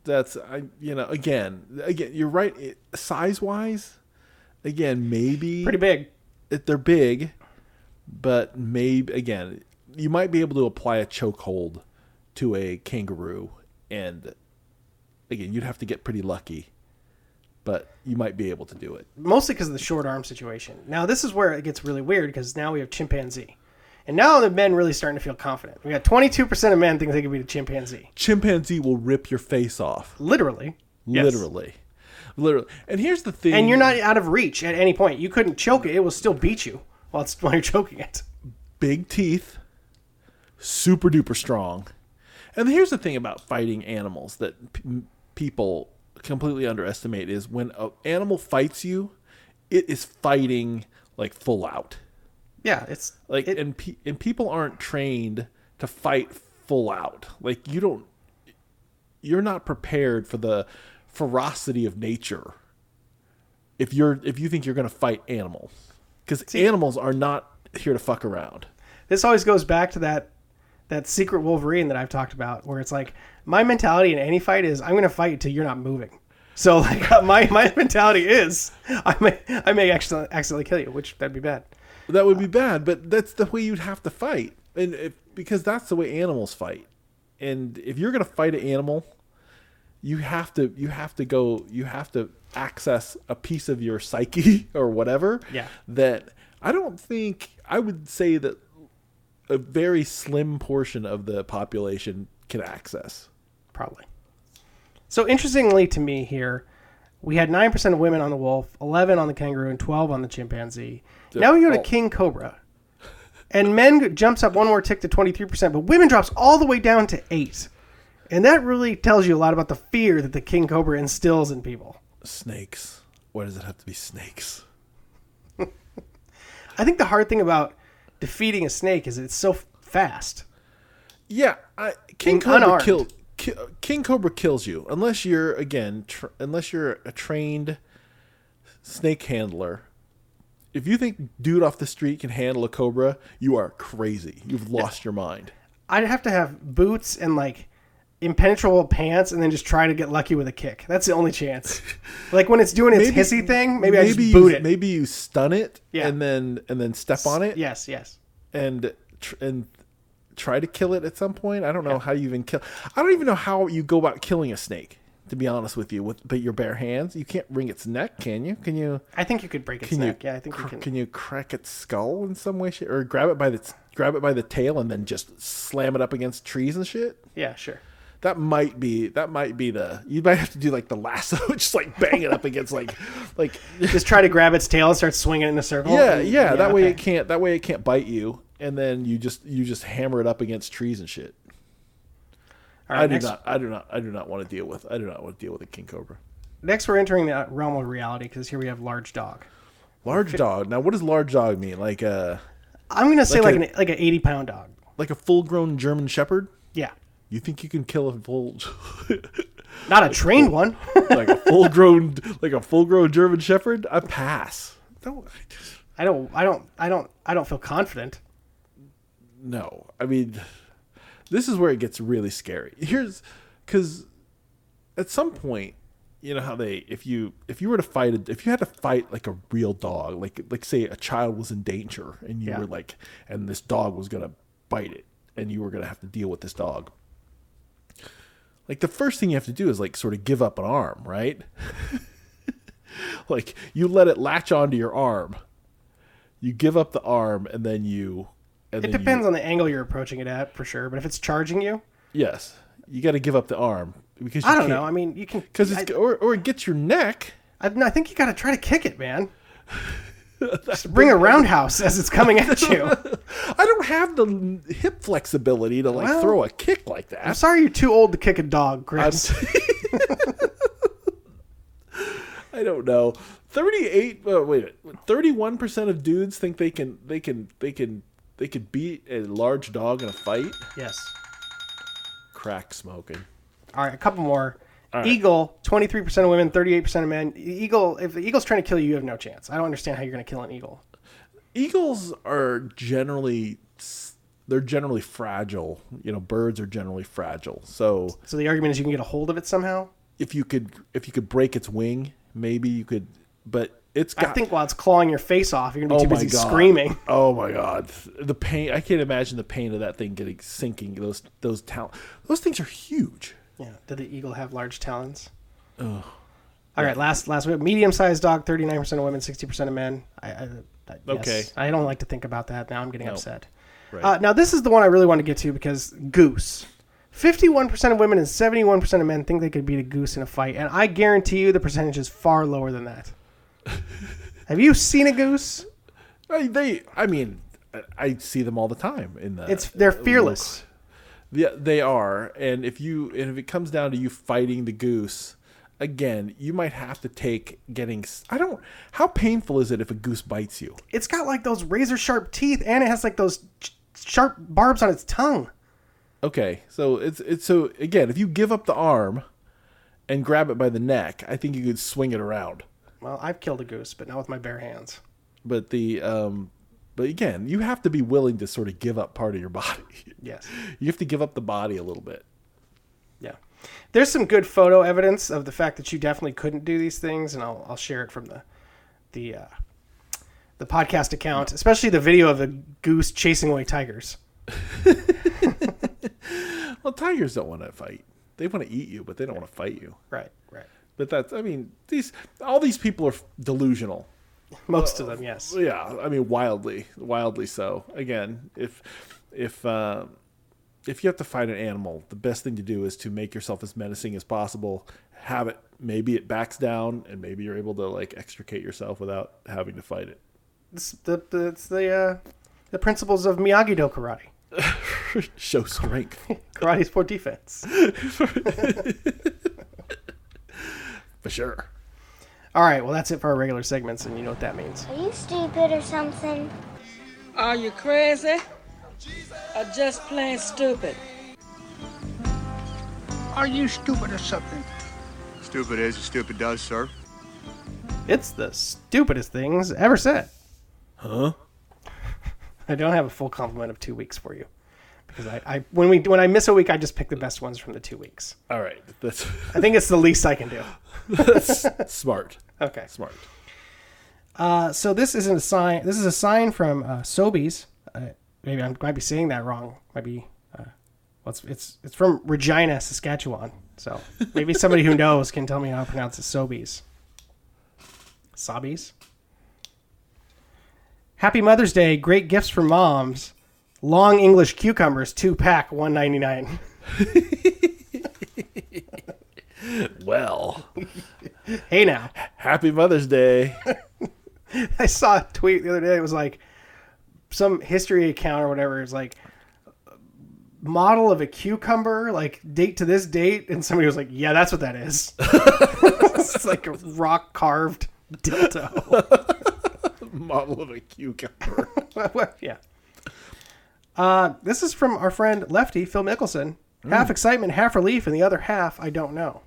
That's I you know, again, again, you're right size wise, again, maybe Pretty big. it, they're big, but maybe again, you might be able to apply a chokehold to a kangaroo, and again, you'd have to get pretty lucky, but you might be able to do it. mostly because of the short arm situation. Now this is where it gets really weird because now we have chimpanzee, and now the men really starting to feel confident. We got twenty two percent of men think they can beat a chimpanzee, Chimpanzee will rip your face off, literally. Yes. literally, literally. And here's the thing, And you're not out of reach at any point. You couldn't choke it; it will still beat you while it's while you're choking it. big teeth, super duper strong. And here's the thing about fighting animals that p- people completely underestimate is when an animal fights you, it is fighting like full out. Yeah, it's Like it- and pe- and people aren't trained to fight full out. Like you don't you're not prepared for the ferocity of nature. If you're if you think you're going to fight animals cuz animals are not here to fuck around. this always goes back to that that secret Wolverine that I've talked about, where it's like my mentality in any fight is I'm going to fight until you're not moving. So like uh, my my mentality is I may I may accidentally accidentally kill you, which that'd be bad. That would be bad, but that's the way you'd have to fight, and if, because that's the way animals fight. And if you're gonna fight an animal, you have to you have to go you have to access a piece of your psyche or whatever. Yeah. That I don't think I would say that a very slim portion of the population can access. Probably. So interestingly to me here, we had nine percent of women on the wolf, eleven on the kangaroo, and twelve on the chimpanzee. Now we go to oh. king cobra, and men jumps up one more tick to twenty three percent, but women drops all the way down to eight, and that really tells you a lot about the fear that the king cobra instills in people. Snakes. Why does it have to be snakes? I think the hard thing about defeating a snake is it's so fast. Yeah, I, King Cobra kill, ki- King Cobra kills you unless you're again tr- unless you're a trained snake handler. If you think dude off the street can handle a cobra, you are crazy. You've lost your mind. I'd have to have boots and like impenetrable pants, and then just try to get lucky with a kick. That's the only chance. like when it's doing its Maybe- hissy thing, maybe, I just you, boot it. Maybe you stun it Yeah. and then and then step on it Yes, yes. and tr- and try to kill it at some point. I don't know how you even kill. I don't even know how you go about killing a snake. To be honest with you, with but your bare hands, you can't wring its neck, can you? Can you? I think you could break its Can you? neck. yeah, I think you cr- can. Can you crack its skull in some way, or grab it by the grab it by the tail and then just slam it up against trees and shit? Yeah, sure. That might be that might be the you might have to do like the lasso, just like bang it up against like like Just try to grab its tail and start swinging it in a circle. yeah and- yeah. That way it can't that way it can't bite you, and then you just you just hammer it up against trees and shit. Right, I do next, not I do not I do not want to deal with I do not want to deal with a king cobra. next, we're entering the realm of reality because here we have large dog. Large dog. Now, what does large dog mean? Like uh i'm gonna say Like like, a- an like an 80 pound dog. like a full grown German Shepherd? Yeah, You think you can kill a full not a trained one. like a full grown like a full grown German Shepherd? I pass. Don't I don't. I don't. I don't. I don't feel confident. no. I mean, this is where it gets really scary. Here's because at some point, you know how they if you if you were to fight a, if you had to fight like a real dog, like like say a child was in danger and you Yeah. were like and this dog was gonna bite it and you were gonna have to deal with this dog. Like the first thing you have to do is like sort of give up an arm, right? like you let it latch onto your arm. You give up the arm and then you and It then you- depends on the angle you're approaching it at, for sure. But if it's charging you, Yes, you got to give up the arm because you I don't know. I mean, you can because I, it's or or it gets your neck. I, no, I think you got to try to kick it, man. Bring a roundhouse as it's coming at you. I don't have the hip flexibility to like Well, throw a kick like that. I'm that. sorry you're too old to kick a dog, I'm- Chris. I don't know. Thirty-eight. Uh, wait, thirty-one percent of dudes think they can they can they can they could beat a large dog in a fight. yes. Crack smoking. All right, a couple more. Right. Eagle, 23% of women, 38% of men. Eagle, if the eagle's trying to kill you, you have no chance. I don't understand how you're going to kill an eagle. Eagles are generally they're generally fragile. You know, birds are generally fragile. So So the argument is you can get a hold of it somehow. if you could if you could break its wing, maybe you could. But it's got. I think while it's clawing your face off, you're going to oh be too busy god! screaming. Oh my god! The pain. I can't imagine the pain of that thing getting sinking. Those those tal- Those things are huge. Yeah. Did the eagle have large talons? Oh. All right, last last week, medium sized dog, 39% of women, 60% of men. I, I, yes. Okay. I don't like to think about that. Now I'm getting upset. Right. Uh, now this is the one I really want to get to because goose. 51% of women and 71% of men think they could beat a goose in a fight, and I guarantee you the percentage is far lower than that. Have you seen a goose? I, they. I mean, I- I see them all the time in the. It's they're fearless. Yeah, they are. And if you and if it comes down to you fighting the goose, again, you might have to take getting. I don't. How painful is it if a goose bites you? It's got like those razor sharp teeth, and it has like those ch- sharp barbs on its tongue. Okay, so it's it's so again, if you give up the arm and grab it by the neck, I think you could swing it around. Well, I've killed a goose, but not with my bare hands. But the um, but again, you have to be willing to sort of give up part of your body. Yes. you have to give up the body a little bit. Yeah. There's some good photo evidence of the fact that you definitely couldn't do these things, and I'll I'll share it from the the uh, the podcast account, especially the video of a goose chasing away tigers. Well, tigers don't want to fight. They want to eat you, but they don't want to fight you. Right, right. But that's, I mean, these all these people are delusional. Most of them, yes. Yeah, I mean, wildly, wildly so. Again, if if uh, if you have to fight an animal, the best thing to do is to make yourself as menacing as possible. Have it. Maybe it backs down, and maybe you're able to like extricate yourself without having to fight it. It's the the, it's the, uh, the principles of Miyagi Do karate. Show strength. Karate's for defense. For sure. All right, well that's it for our regular segments, and you know what that means. Are you stupid or something? Are you crazy? Or just plain stupid? Are you stupid or something? Stupid is, stupid does, sir. It's the stupidest things ever said. Huh? I don't have a full complement of two weeks for you because I, I when we when I miss a week, I just pick the best ones from the two weeks. All right. That's I think it's the least I can do. smart. Okay. Smart. Uh, so this isn't a sign. This is a sign from uh, Sobeys. Uh, maybe I might be saying that wrong. Might be. Uh, well, it's, it's it's from Regina, Saskatchewan. So maybe somebody who knows can tell me how to pronounce it. Sobeys. Sobeys. Happy Mother's Day! Great gifts for moms. Long English cucumbers, two pack, one ninety nine. Well, Hey now. happy Mother's Day. I saw a tweet the other day. It was like some history account or whatever. It's like model of a cucumber, like date to this date, and somebody was like, "Yeah, that's what that is." it's like a rock carved dildo. Model of a cucumber. yeah. Uh, this is from our friend Lefty Phil Mickelson. Half excitement, half relief, and the other half I don't know.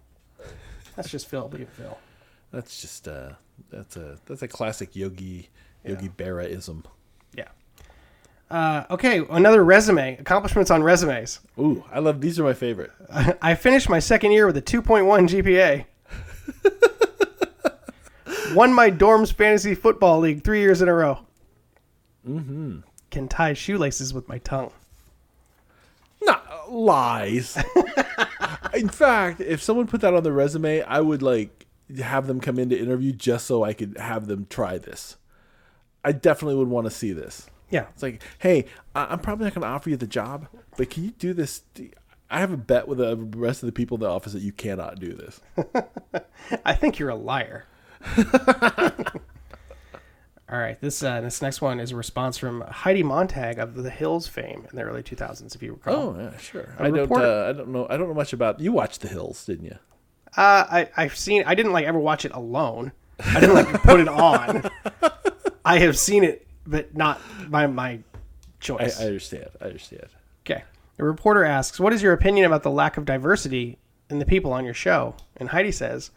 That's just Phil being Phil. That's just uh that's a that's a classic Yogi Yogi Berra-ism. Yeah. Uh, okay, another resume. Accomplishments on resumes. Ooh, I love these are my favorite. I finished my second year with a 2.1 GPA. Won my dorm's fantasy football league three years in a row. Mm-hmm. Can tie shoelaces with my tongue. Not lies. In fact, if someone put that on their resume, I would like have them come in to interview just so I could have them try this. I definitely would want to see this. Yeah. It's like, hey, I'm probably not going to offer you the job, but can you do this? I have a bet with the rest of the people in the office that you cannot do this. I think you're a liar. All right, this uh, this next one is a response from Heidi Montag of the Hills fame in the early 2000s, if you recall. Oh yeah, sure. I don't. Uh, I don't know. I don't know much about. You watched The Hills, didn't you? Uh, I, I've seen. I didn't like ever watch it alone. I didn't like put it on. I have seen it, but not by my choice. I understand. I understand. Okay. The reporter asks, What is your opinion about the lack of diversity in the people on your show? And Heidi says,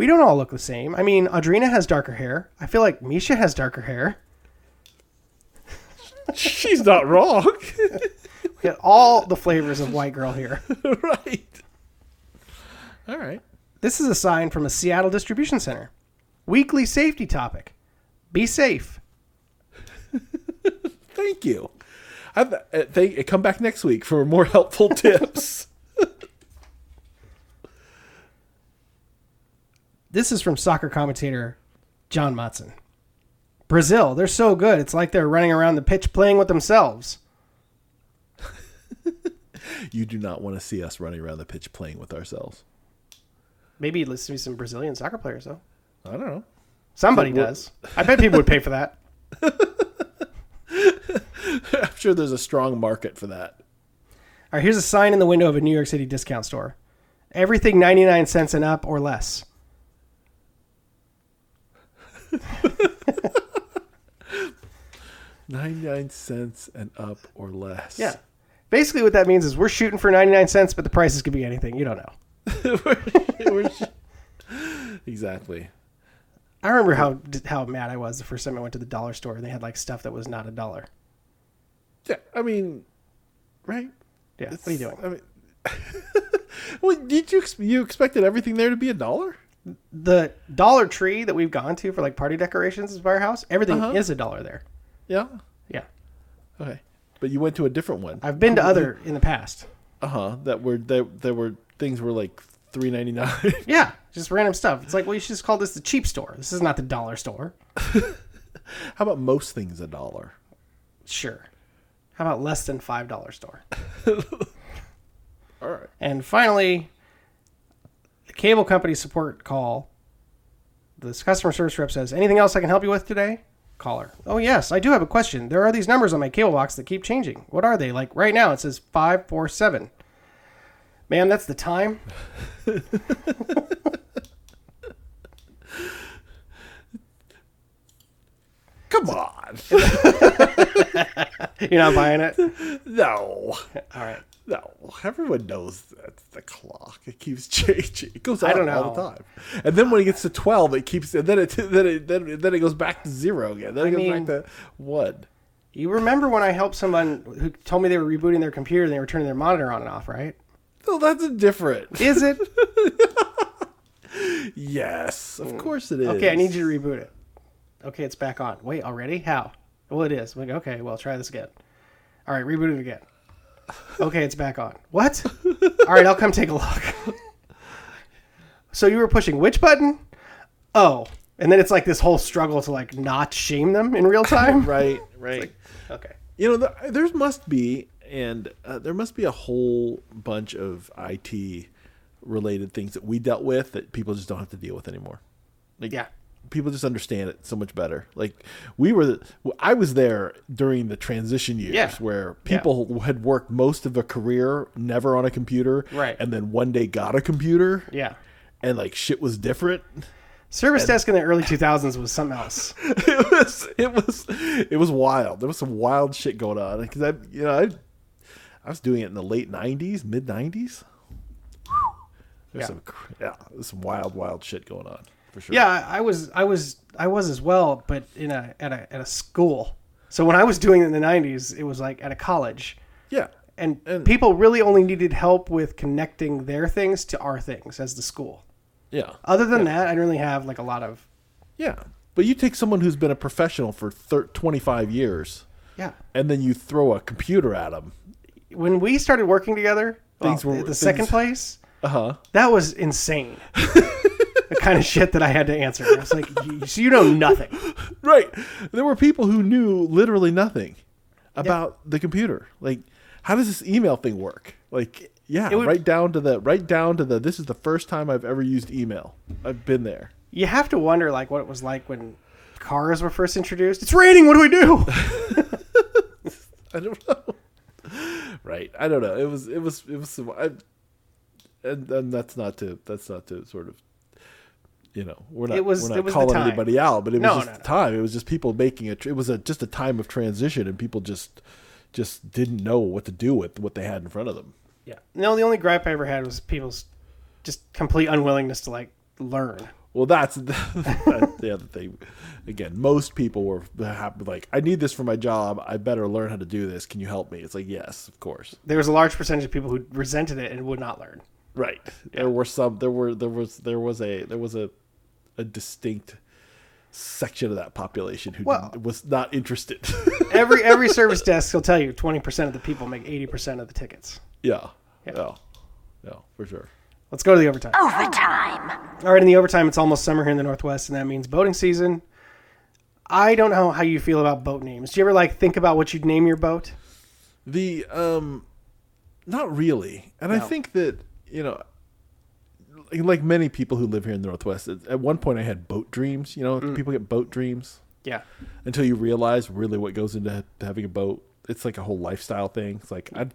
We don't all look the same. I mean, Audrina has darker hair. I feel like Misha has darker hair. She's not wrong. We got all the flavors of white girl here. right. All right. This is a sign from a Seattle distribution center. Weekly safety topic. Be safe. Thank you. I uh, thank. Come back next week for more helpful tips. This is from soccer commentator John Motson. Brazil, they're so good. It's like they're running around the pitch playing with themselves. you do not want to see us running around the pitch playing with ourselves. Maybe let's see some Brazilian soccer players, though. I don't know. Somebody does. I bet people would pay for that. I'm sure there's a strong market for that. All right, here's a sign in the window of a New York City discount store. Everything 99 cents and up or less. Ninety-nine cents and up or less. Yeah. Basically, what that means is we're shooting for 99 cents, but the prices could be anything. You don't know. We're- exactly. I remember how how mad I was the first time I went to the dollar store and they had like stuff that was not a dollar. Yeah. I mean, right. Yeah. what are you doing? I mean, Well, did you you expected everything there to be a dollar? The Dollar Tree that we've gone to for like party decorations by our house, everything Uh-huh. is a dollar there. Yeah. Yeah. Okay. But you went to a different one. I've been to other in the past. Uh huh. That were that there were things were like three ninety nine. Yeah, just random stuff. It's like, well, you should just call this the cheap store. This is not the dollar store. How about most things a dollar? Sure. How about less than five dollar store? All right. And finally, cable company support call. This customer service rep says, "Anything else I can help you with today?" Caller. Oh yes, I do have a question. There are these numbers on my cable box that keep changing. What are they? Like right now, it says five four seven. Ma'am, that's the time. Come on. You're not buying it. no. All right. No. Everyone knows that's the clock. It keeps changing. It goes I don't all the time. And then when it gets to twelve, it keeps. And then it then it then, then it goes back to zero again. Then it I goes mean- back to one. You remember when I helped someone who told me they were rebooting their computer and they were turning their monitor on and off, right? No, that's different. Is it? Yes, of hmm. course it is. Okay, I need you to reboot it. Okay, it's back on. Wait, already? How? Well, it is. Like, okay, well, try this again. All right, reboot it again. Okay, it's back on. What? All right, I'll come take a look. so you were pushing which button? Oh, and then it's like this whole struggle to like not shame them in real time. Right, right. Okay. You know, the, there must be, and uh, there must be a whole bunch of IT related things that we dealt with that people just don't have to deal with anymore. Like, Yeah. People just understand it so much better. Like we were, I was there during the transition years Yeah. where people had worked most of a career never on a computer, Right. And then one day got a computer, Yeah. and like shit was different. Service desk in the early 2000s was something else. it was it was it was wild. There was some wild shit going on because I you know I I was doing it in the late '90s, mid '90s. There's Yeah. some yeah, there's some wild wild shit going on for sure. Yeah, I was I was I was as well, but in a at a at a school. So when I was doing it in the 90s, it was like at a college. yeah, And, And- people really only needed help with connecting their things to our things as the school. yeah, Other than that, I didn't really have like a lot of yeah. But you take someone who's been a professional for thir- 25 years, yeah. and then you throw a computer at them. When we started working together, Things well, were- the things- second place, Uh huh. that was insane. the kind of shit that I had to answer. I was like, "You- so you know nothing. Right. There were people who knew literally nothing about the computer. Like, how does this email thing work? Like, yeah, would- right down to the right down to the. This is the first time I've ever used email. I've been there. You have to wonder like what it was like when cars were first introduced. It's raining. What do we do? I don't know. right. I don't know. It was. It was. It was. Some, I, and, and that's not to. That's not to sort of. You know, we're not. It was- We're not it was calling anybody out, but it was No, just no, the no. time. It was just people making a. It was a just a time of transition, and people just, just didn't know what to do with what they had in front of them. Yeah. No, the only gripe I ever had was people's just complete unwillingness to like learn. Well, that's that's the other thing. Again, most people were like, I need this for my job. I better learn how to do this. Can you help me? It's like, yes, of course. There was a large percentage of people who resented it and would not learn. Right. There were some. There were. There was. There was a. There was a. A distinct section of that population who Well- didn't- was not interested. Every every service desk will tell you twenty percent of the people make eighty percent of the tickets. yeah. Yeah. Yeah. Yeah. For sure. Let's go to the overtime. Overtime. All right, in the overtime, it's almost summer here in the Northwest, and that means boating season. I don't know how you feel about boat names. Do you ever like think about what you'd name your boat? The um, not really, and I think that you know, like- like many people who live here in the Northwest, at at one point I had boat dreams. You know, people get boat dreams Yeah. until you realize really what goes into having a boat. It's like a whole lifestyle thing. It's like I,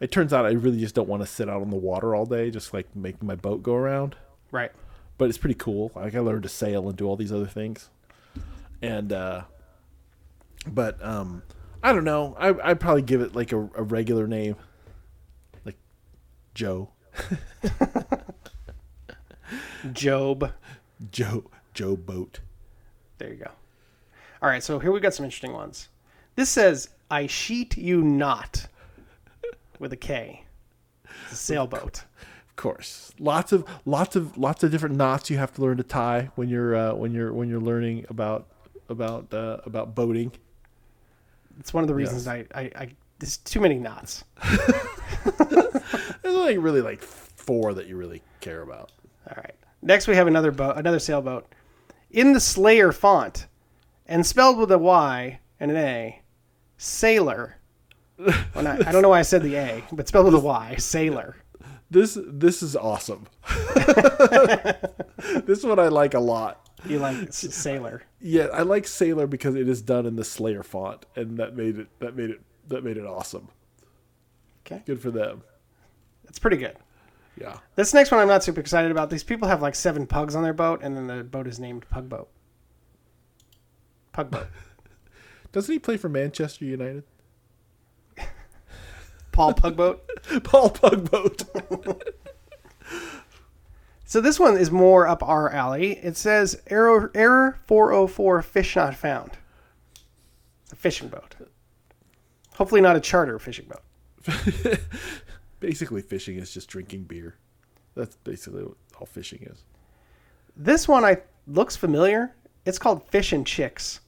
it turns out I really just don't want to sit out on the water all day, just like making my boat go around. Right. But it's pretty cool. Like I learned to sail and do all these other things, and uh, but um, I don't know. I I'd probably give it like a, a regular name, like Joe, Job. Joe, Joe Boat. There you go. All right, so here we've got some interesting ones. This says, "I sheet you not," with a K. It's a sailboat. Of course. Lots of lots of lots of different knots you have to learn to tie when you're uh, when you're when you're learning about about uh, about boating. It's one of the reasons I, I, I there's too many knots. There's only really like four that you really care about. All right. Next, we have another boat, another sailboat, in the Slayer font, and spelled with a Y and an A. Sailor. Well, not, I don't know why I said the A, but spelled with a Y. Sailor. This this is awesome. this one I like a lot. You like sailor? Yeah, I like Sailor because it is done in the Slayer font, and that made it that made it that made it awesome. Okay, Good for them. that's pretty good. Yeah. This next one I'm not super excited about. These people have like seven pugs on their boat, and then the boat is named Pug Boat. Pug Boat. Doesn't he play for Manchester United? Paul Pugboat. Paul Pugboat. So this one is more up our alley. It says error error 404 fish not found. It's a fishing boat. Hopefully not a charter fishing boat. Basically, fishing is just drinking beer. That's basically what all fishing is. This one I looks familiar. It's called Fish and Chicks.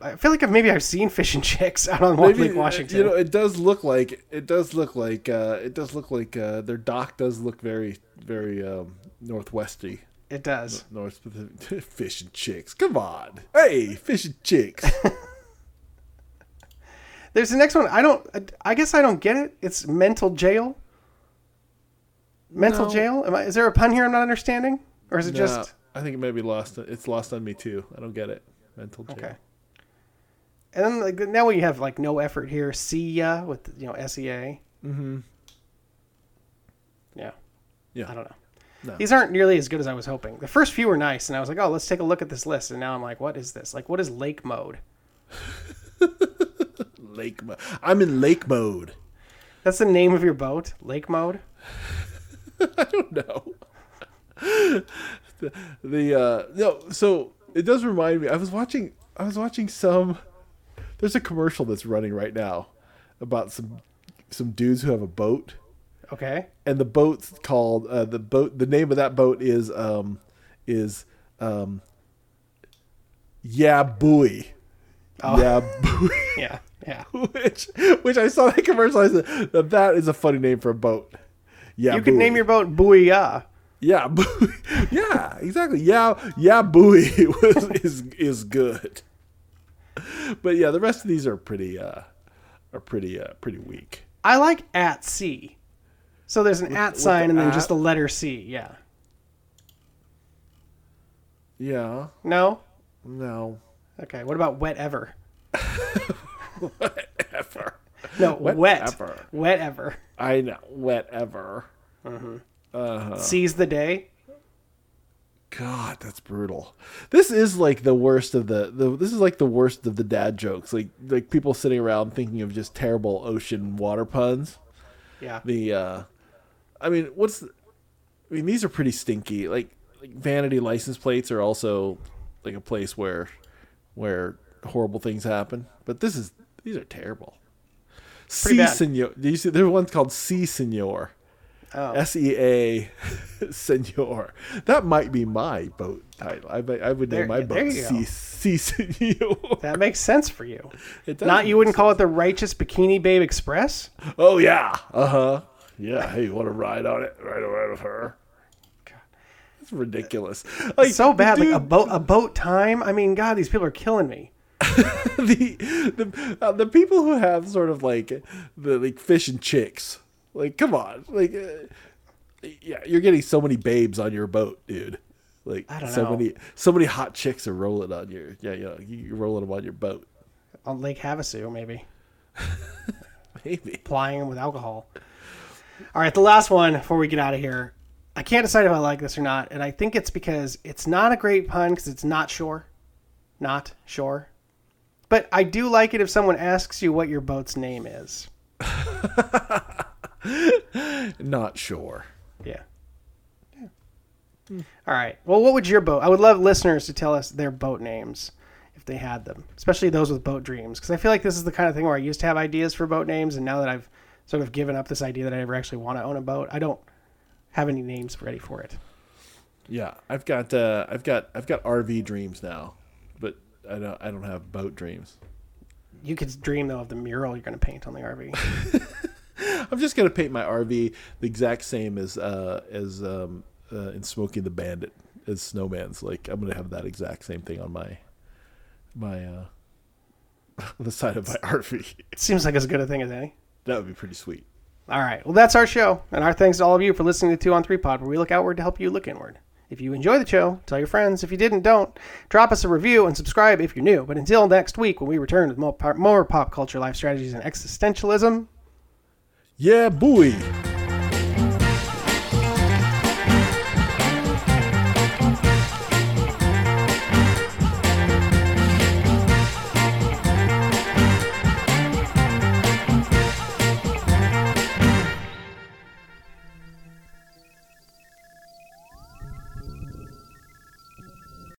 I feel like I've, maybe I've seen Fish and Chicks out on Maybe, Lake Washington. You know, it does look like it does look like uh, it does look like uh, their dock does look very very um, northwesty. it does. North fish and chicks. Come on, hey, fish and chicks. There's the next one. I don't. I guess I don't get it. It's mental jail. Mental No. jail. Am I, is there a pun here I'm not understanding, or is it No, just I think it may be lost. It's lost on me too. I don't get it. Mental jail. okay? And then like, now we have like no effort here. See ya with you know sea. Mm-hmm. Yeah. Yeah. I don't know. No. These aren't nearly as good as I was hoping. The first few were nice, and I was like, "Oh, let's take a look at this list." And now I'm like, "What is this? Like, what is lake mode?" Lake. Mo- I'm in lake mode. That's the name of your boat, lake mode. I don't know. the, the uh no, so it does remind me. I was watching. I was watching some. There's a commercial that's running right now about some some dudes who have a boat, Okay. and the boat's called uh, the boat. The name of that boat is um is um yeah buoy. Yeah buoy. Yeah. Yeah. which which I saw that commercial. I said that that is a funny name for a boat. Yeah, You could name your boat Booyah. Yeah, buoy. yeah, exactly. Yeah, yeah, buoy was, is is good. But yeah, the rest of these are pretty uh are pretty uh pretty weak. I like at sea. So there's an at with sign the and then at? just the letter C. Yeah. Yeah, No. no, Okay. What about wet ever? Ever. No, wet. Whatever. Wet ever. I know, whatever. uh-huh. Seize the day. God, that's brutal. This is like the worst of the, the this is like the worst of the dad jokes. Like like people sitting around thinking of just terrible ocean water puns. Yeah. the uh i mean what's the, i mean these are pretty stinky like, like vanity license plates are also like a place where where horrible things happen but this is these are terrible Pretty C senor do you see there's one called C senor Oh. S-E-A senor that might be my boat title i, I would There- name my boat C. C senor That makes sense for you. It does Not you wouldn't call it the Righteous Bikini Babe Express? oh yeah uh-huh yeah hey you want to ride on it ride around with her God. it's ridiculous like so bad. the Like a boat a boat time. I mean, God, these people are killing me. the the, uh, the people who have sort of like the like fish and chicks like come on like uh, yeah you're getting so many babes on your boat dude like I don't so know. many so many hot chicks are rolling on your yeah yeah you're rolling them on your boat On Lake Havasu, maybe. maybe Plying them with alcohol. All right, the last one before we get out of here. I can't decide if I like this or not, and I think it's because it's not a great pun because it's not sure, Not shore. But I do like it if someone asks you what your boat's name is. not sure Yeah. Yeah. All right. Well, what would your boat? I would love listeners to tell us their boat names if they had them, especially those with boat dreams, because I feel like this is the kind of thing where I used to have ideas for boat names, and now that I've sort of given up this idea that I ever actually want to own a boat, I don't have any names ready for it. Yeah, I've got uh, I've got I've got RV dreams now, I don't I don't have boat dreams. You could dream though of the mural you're going to paint on the RV. I'm just gonna paint my RV the exact same as uh, as um, uh, in Smokey and the Bandit as Snowman's. Like I'm gonna have that exact same thing on my my uh, the side of my RV. it seems like as good a thing as any. that would be pretty sweet. All right. Well, that's our show. And our thanks to all of you for listening to 2 on 3 Pod, where we look outward to help you look inward. If you enjoy the show, tell your friends. If you didn't, don't. Drop us a review and subscribe if you're new. But until next week, when we return with more, pop culture, life strategies, and existentialism, Yeah, boy.